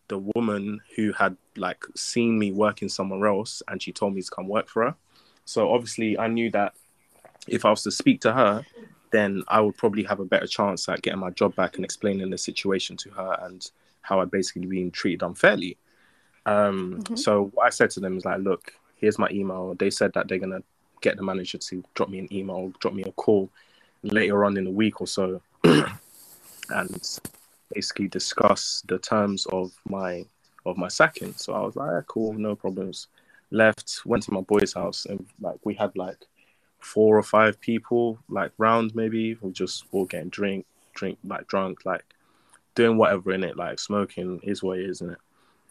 the woman who had like seen me working somewhere else, and she told me to come work for her. So obviously, I knew that if I was to speak to her, then I would probably have a better chance at getting my job back and explaining the situation to her and how I'd basically been treated unfairly. Um, So what I said to them is like, look, here's my email. They said that they're gonna get the manager to drop me an email, drop me a call later on in the week or so, and basically discuss the terms of my of my sacking. So I was like, "Ah, cool, no problems. Left, went to my boy's house, and like we had like four or five people like round maybe who just all getting drink, drink like drunk, like doing whatever in it, like smoking is what it is in it.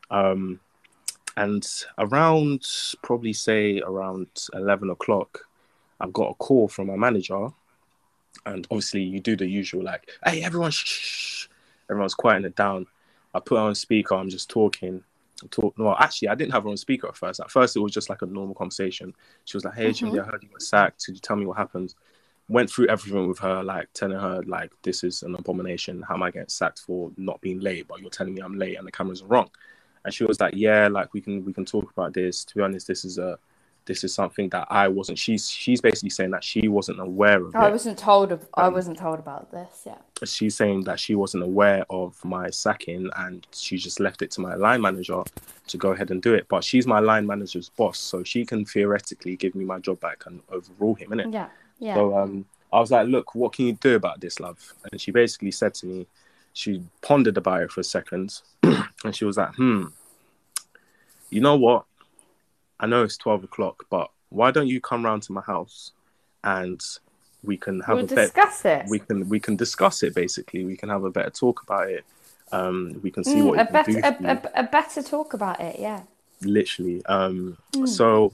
Um, and around probably say around eleven o'clock, I've got a call from my manager, and obviously you do the usual like, hey everyone, shh, shh. everyone's quieting it down. I put her on speaker. I'm just talking. Talk. No, actually, I didn't have her on speaker at first. At first, it was just like a normal conversation. She was like, "Hey, Chimdy, mm-hmm. I heard you got sacked. Could you tell me what happened?" Went through everything with her, like telling her like this is an abomination. How am I getting sacked for not being late? But you're telling me I'm late and the cameras are wrong. And she was like, "Yeah, like we can we can talk about this. To be honest, this is a this is something that I wasn't. She's she's basically saying that she wasn't aware of I it wasn't told of. I Um, wasn't told about this. Yeah. she's saying that she wasn't aware of my sacking and she just left it to my line manager to go ahead and do it. But she's my line manager's boss, so she can theoretically give me my job back and overrule him, innit? Yeah. Yeah. So um, I was like, look, what can you do about this, love? And she basically said to me, she pondered about it for a second, and she was like, hmm, you know what? I know it's twelve o'clock, but why don't you come round to my house and we can have We'll a discuss it. We can we can discuss it. Basically, we can have a better talk about it. Um, we can see Mm, what a better, a, a, a better talk about it. Yeah, literally. Um, Mm. so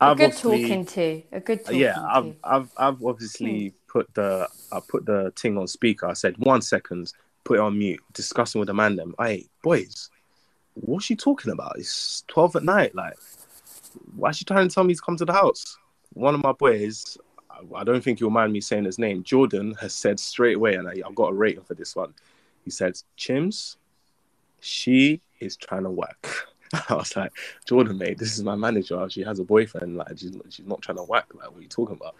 a I've good talking to. A good talking yeah. I've I've I've obviously put the I put the thing on speaker. I said one second, put it on mute, discussing with the man them. Hey, boys, what's she talking about? It's twelve at night. Like, why is she trying to tell me to come to the house? One of my boys, I- don't think you'll mind me saying his name. Jordan has said straight away, and I, I've got a rating for this one. He said, "Chims, she is trying to work." I was like, Jordan, mate, this is my manager. She has a boyfriend. Like, she's, she's not trying to whack. Like, what are you talking about?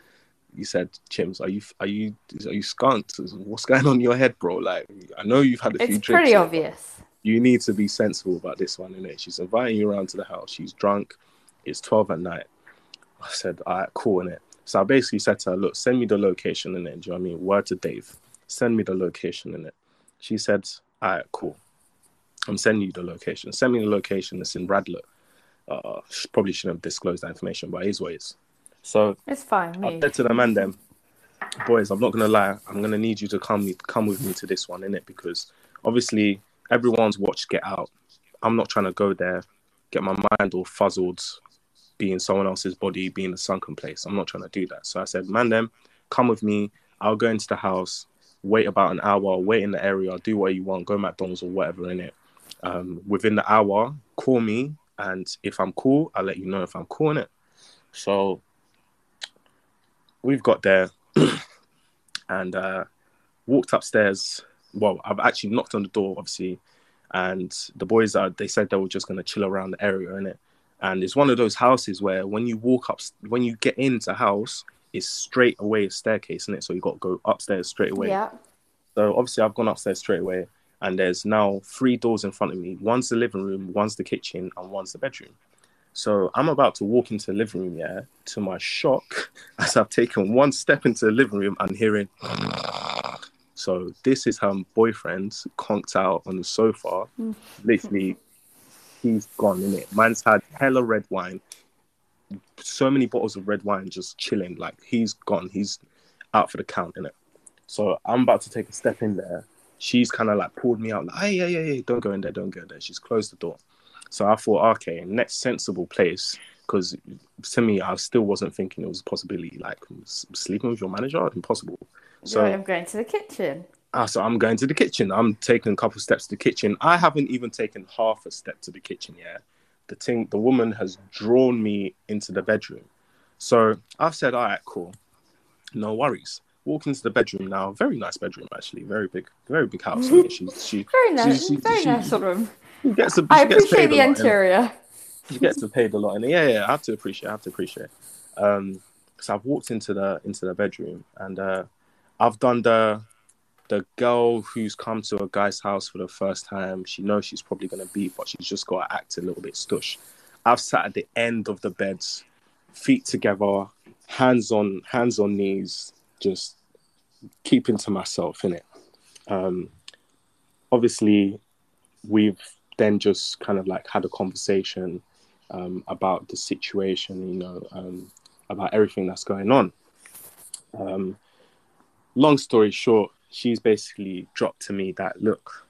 You said, Chims, are you are you are you skunked? What's going on in your head, bro? Like, I know you've had a few drinks. It's pretty obvious. You need to be sensible about this one, innit? She's inviting you around to the house. She's drunk. It's twelve at night. I said, all right, cool, innit? So I basically said to her, look, send me the location, innit? Do you know what I mean? Word to Dave. Send me the location, in it. She said, all right, cool. I'm sending you the location. Send me the location. It's in Radlett. Uh, she probably shouldn't have disclosed that information, but it is what it is. So It's fine. I Me. said to the man them, boys, I'm not gonna lie, I'm gonna need you to come come with me to this one, innit? Because obviously everyone's watched Get Out. I'm not trying to go there, get my mind all fuzzled, be in someone else's body, be in a sunken place. I'm not trying to do that. So I said, man them, come with me. I'll go into the house, wait about an hour, wait in the area, do what you want, go McDonald's or whatever in it. Um, within the hour, call me, and if I'm cool, I'll let you know if I'm cool in it. So we've got there and uh, walked upstairs. Well, I've actually knocked on the door, obviously, and the boys are. They said they were just gonna chill around the area in it. And it's one of those houses where when you walk up, when you get into house, it's straight away a staircase in it. So you got to go upstairs straight away. Yeah. So obviously I've gone upstairs straight away, and there's now three doors in front of me. One's the living room, one's the kitchen, and one's the bedroom. So I'm about to walk into the living room, yeah. To my shock, as I've taken one step into the living room, I'm hearing. So this is her boyfriend conked out on the sofa. Mm. Literally, he's gone in it. Man's had hella red wine, so many bottles of red wine just chilling. Like he's gone. He's out for the count in it. So I'm about to take a step in there. She's kind of like pulled me out, like, hey, yeah, yeah, yeah, don't go in there, don't go in there. She's closed the door. So I thought, okay, next sensible place, because to me, I still wasn't thinking it was a possibility. Like sleeping with your manager, impossible. So I'm going to the kitchen. Ah, so I'm going to the kitchen. I'm taking a couple steps to the kitchen. I haven't even taken half a step to the kitchen yet. The thing, the woman has drawn me into the bedroom. So I've said, all right, cool, no worries. Walk into the bedroom now. Very nice bedroom, actually. Very big, very big house. She, she, Very nice. she- she- very she- nice of them. she gets a, I she gets appreciate the interior. She gets paid a lot, and yeah, yeah, I have to appreciate. I have to appreciate. Um, so I've walked into the into the bedroom, and uh, I've done the the girl who's come to a guy's house for the first time. She knows she's probably gonna beat, but she's just got to act a little bit stush. I've sat at the end of the beds, feet together, hands on hands on knees, just keeping to myself in it. Um, obviously, we've then just kind of like had a conversation um, about the situation, you know, um, about everything that's going on. Um, long story short, she's basically dropped to me that look,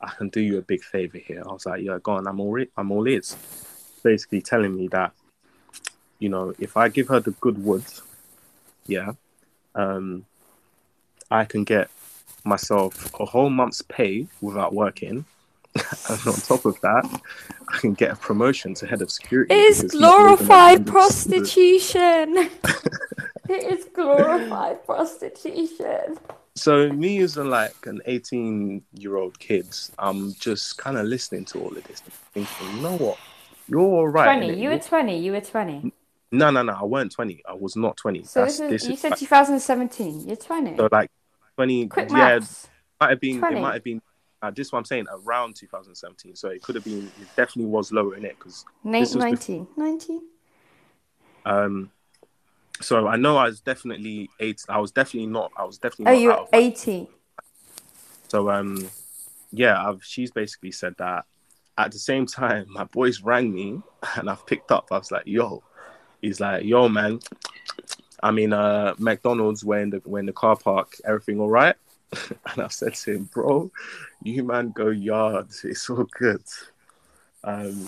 I can do you a big favor here. I was like, yeah, go on, I'm all re- I'm all ears. Basically telling me that, you know, if I give her the good wood, yeah, um, I can get myself a whole month's pay without working. and on top of that, I can get a promotion to head of security. It's because he's living at the glorified prostitution. it is glorified prostitution. So me as a, like an 18 year old kid, I'm just kind of listening to all of this, thinking, you know what, you're all right. 20. You were 20. You were 20. No, no, no. I weren't 20. I was not 20. So That's, this is, this you is said like- 2017. You're 20. so like 20. Quick yeah, maths. might have been. 20. It might have been. Uh, this is what I'm saying. Around 2017. So it could have been. It definitely was lower in it because Nin- 19. 19? Um, so I know I was definitely eight. I was definitely not. I was definitely Oh, not you 18. So um, yeah, I've, she's basically said that at the same time, my boys rang me and I've picked up. I was like, yo, he's like, yo, man. I mean, uh, McDonald's, we're in the, we're in the car park, everything all right? and I said to him, bro, you man go yard. It's all good. Um,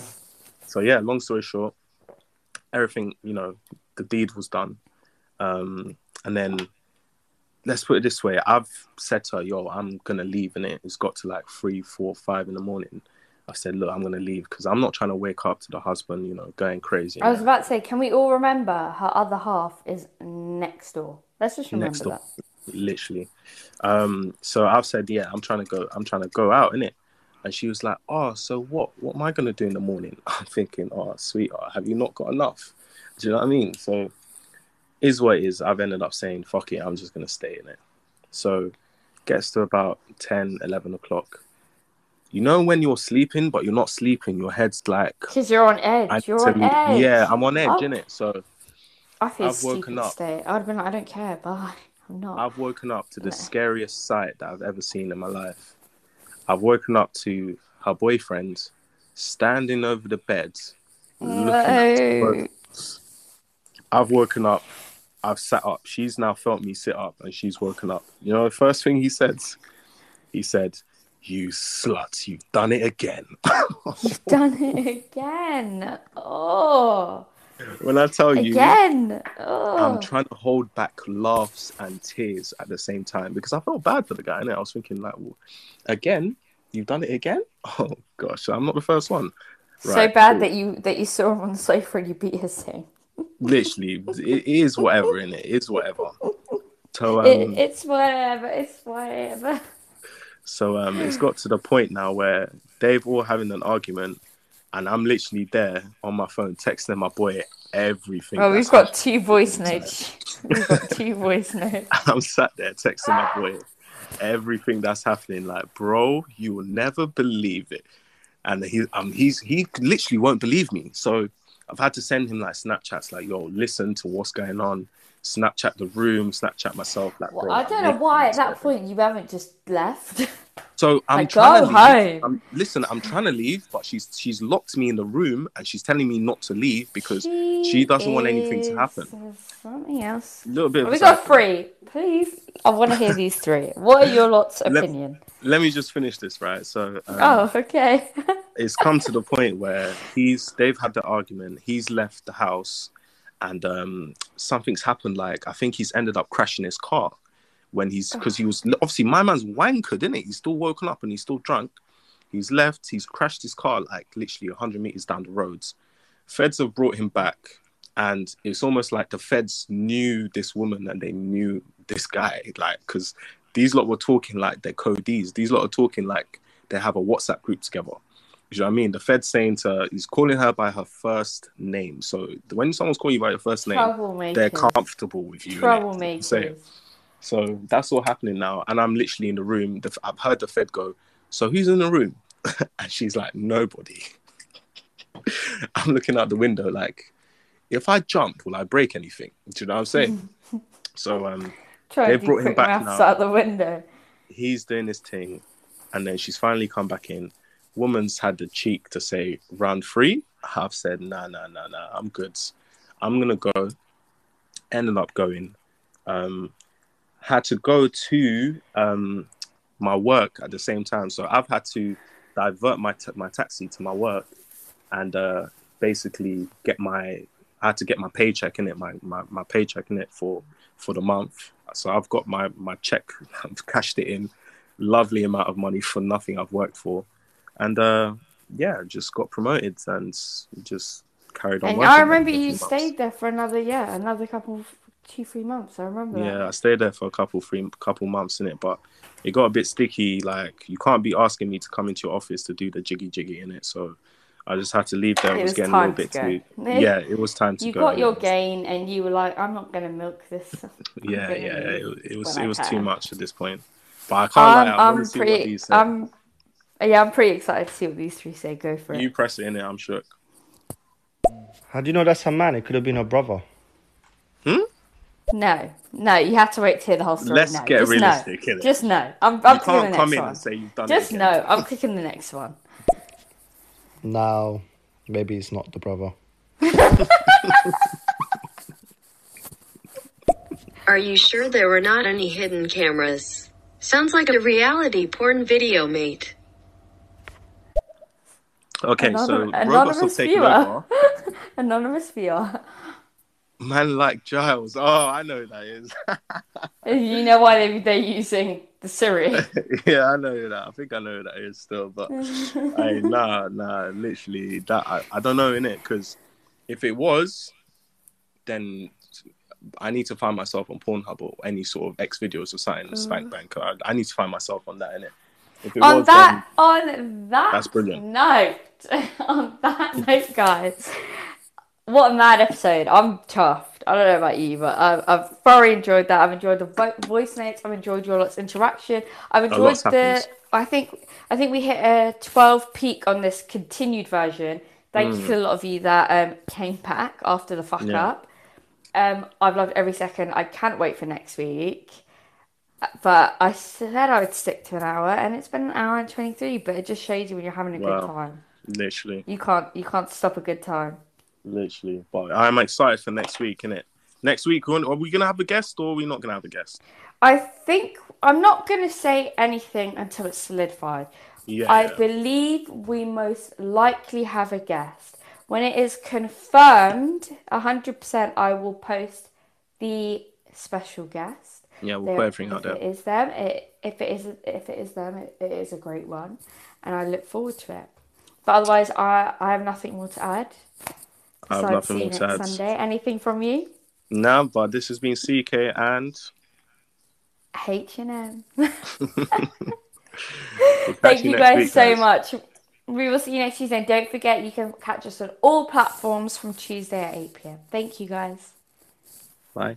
so yeah, long story short, everything, you know, the deed was done. Um, and then let's put it this way: I've said to her, "Yo, I'm gonna leave," and it. It's got to like three, four, five in the morning. I said, "Look, I'm gonna leave because I'm not trying to wake up to the husband, you know, going crazy." I was about to say, can we all remember her other half is next door? Let's just remember next door, that. literally. Um, so I've said, "Yeah, I'm trying to go. I'm trying to go out in it." And she was like, "Oh, so what? What am I gonna do in the morning?" I'm thinking, "Oh, sweetheart, have you not got enough?" Do you know what I mean? So, is what it is. I've ended up saying, "Fuck it, I'm just gonna stay in it." So, gets to about 10, 11 o'clock. You know when you're sleeping, but you're not sleeping. Your head's like, Because you're on edge. I you're on to edge. yeah, I'm on edge, Oh. innit? So I feel I've woken up. to stay. I'd have been like, I don't care. Bye. I'm not. I've woken up to the scariest sight that I've ever seen in my life. I've woken up to her boyfriend standing over the bed, looking at both. I've woken up. I've sat up. She's now felt me sit up, and she's woken up. You know, the first thing he said, he said, "You slut, you've done it again." You've done it again. Oh, when I tell you, again. Oh. I'm trying to hold back laughs and tears at the same time because I felt bad for the guy. And I was thinking, like, well, again, you've done it again. Oh gosh, I'm not the first one. so bad cool. that you that you saw him on the sofa and you beat his thing. Literally, it is whatever in it. It's whatever. So um, It, it's whatever. It's whatever. so um, it's got to the point now where they've all having an argument, and I'm literally there on my phone texting my boy everything. Oh, we've got two voice all the time. notes. We've got two voice notes. I'm sat there texting my boy everything that's happening. Like, bro, you will never believe it. And he, um, he's he literally won't believe me. So I've had to send him like Snapchats, like, yo, listen to what's going on. Snapchat the room, Snapchat myself. Like, Well, bro, I I'm don't know why at that point you haven't just left. So I'm Like, trying go to leave. home. I'm, listen, I'm trying to leave, but she's she's locked me in the room and she's telling me not to leave because she doesn't want anything to happen. Something else. A little bit. We got three. Please, I want to hear these three. What are your lot's Let- opinion? Let me just finish this, right? So um, oh, okay. it's come to the point where he's they've had the argument he's left the house and um something's happened like i think he's ended up crashing his car when he's because he was obviously my man's wankered didn't it he's still woken up and he's still drunk. He's left he's crashed his car like literally 100 meters down the roads. Feds have brought him back and it's almost like the feds knew this woman and they knew this guy like because these lot were talking like they're codees these lot are talking like they have a whatsapp group together you know what I mean? The Fed's saying to he's calling her by her first name. So when someone's calling you by your first name, they're comfortable with you. innit? That's what I'm saying. Troublemakers. So that's all happening now. And I'm literally in the room. The- I've heard the Fed go, So who's in the room? and she's like, Nobody. I'm looking out the window like, if I jump, will I break anything? Do you know what I'm saying? so um, do brought him back now. out the window. he's doing his thing. And then she's finally come back in. Woman's had the cheek to say, round three. I've said, nah, nah, nah, nah, I'm good. I'm going to go. Ended up going. Um, had to go to um, my work at the same time. So I've had to divert my, ta- my taxi to my work and uh, basically get my, I had to get my paycheck in it, my, my, my paycheck in it for, for the month. So I've got my, my check, I've cashed it in, lovely amount of money for nothing I've worked for. And uh, yeah, just got promoted and just carried on And working I remember you months. stayed there for another yeah, another couple, two, three months. I remember Yeah, I stayed there for a couple, three, couple months in it, but it got a bit sticky. Like you can't be asking me to come into your office to do the jiggy jiggy in it, so I just had to leave there. It It was getting a little to bit go. too. Yeah, it was time to You go. got your gain, and you were like, "I'm not gonna milk this." Yeah, yeah, it, it was it was too much at this point. But I can't lie, I'm, I I'm to pretty. I'm, yeah, I'm pretty excited to see what these three say. Go for it. You press it in it, I'm shook. How do you know that's her man? It could have been her brother. Hmm? No, no, you have to wait to hear the whole story. Let's no, get just realistic, No. innit? Just no. I'm, I'm you clicking the can't next come in one. and say you've done Just it. no. I'm clicking the next one. Now, maybe it's not the brother. Are you sure there were not any hidden cameras? Sounds like a reality porn video, mate. Okay, Anonym- so robots have anonymous taken viewer. over. Anonymous viewer. Man like Giles. Oh, I know who that is. You know why they, they're using the Siri. yeah, I know who that. I think I know who that is still, but hey, nah, nah, literally that I, I don't know in it because if it was, then I need to find myself on Pornhub or any sort of X videos or something, mm. Spank Bank. I, I need to find myself on that in it. Mm. on was, that, on that That's brilliant. note, on that note, guys, what a mad episode! I'm chuffed. I don't know about you, but I've, I've thoroughly enjoyed that. I've enjoyed the vo- voice notes. I've enjoyed your lot's interaction. I've enjoyed the. happens. I think I think we hit a 12 peak on this continued version. Thank you to a lot of you that um, came back after the fuck Mm. Yeah. up. Um, I've loved every second. I can't wait for next week. But I said I would stick to an hour, and it's been an hour and twenty three. But it just shows you when you're having a Wow. good time. literally, You can't you can't stop a good time. literally. But I'm excited for next week, innit? Next week, are we gonna have a guest or are we not gonna have a guest? I think I'm not gonna say anything until it's solidified. Yeah, I believe we most likely have a guest. When it is confirmed, hundred percent, I will post the special guest. Yeah, we'll put everything out there. it is them, it, if it is if it is them, it, it is a great one, and I look forward to it. But otherwise, I I have nothing more to add. I have nothing more to add. Sunday. Anything from you? No, but this has been CK and H and M. Thank you guys week, so much. We will see you next Tuesday. And don't forget, you can catch us on all platforms from Tuesday at 8 pm. Thank you guys. Bye.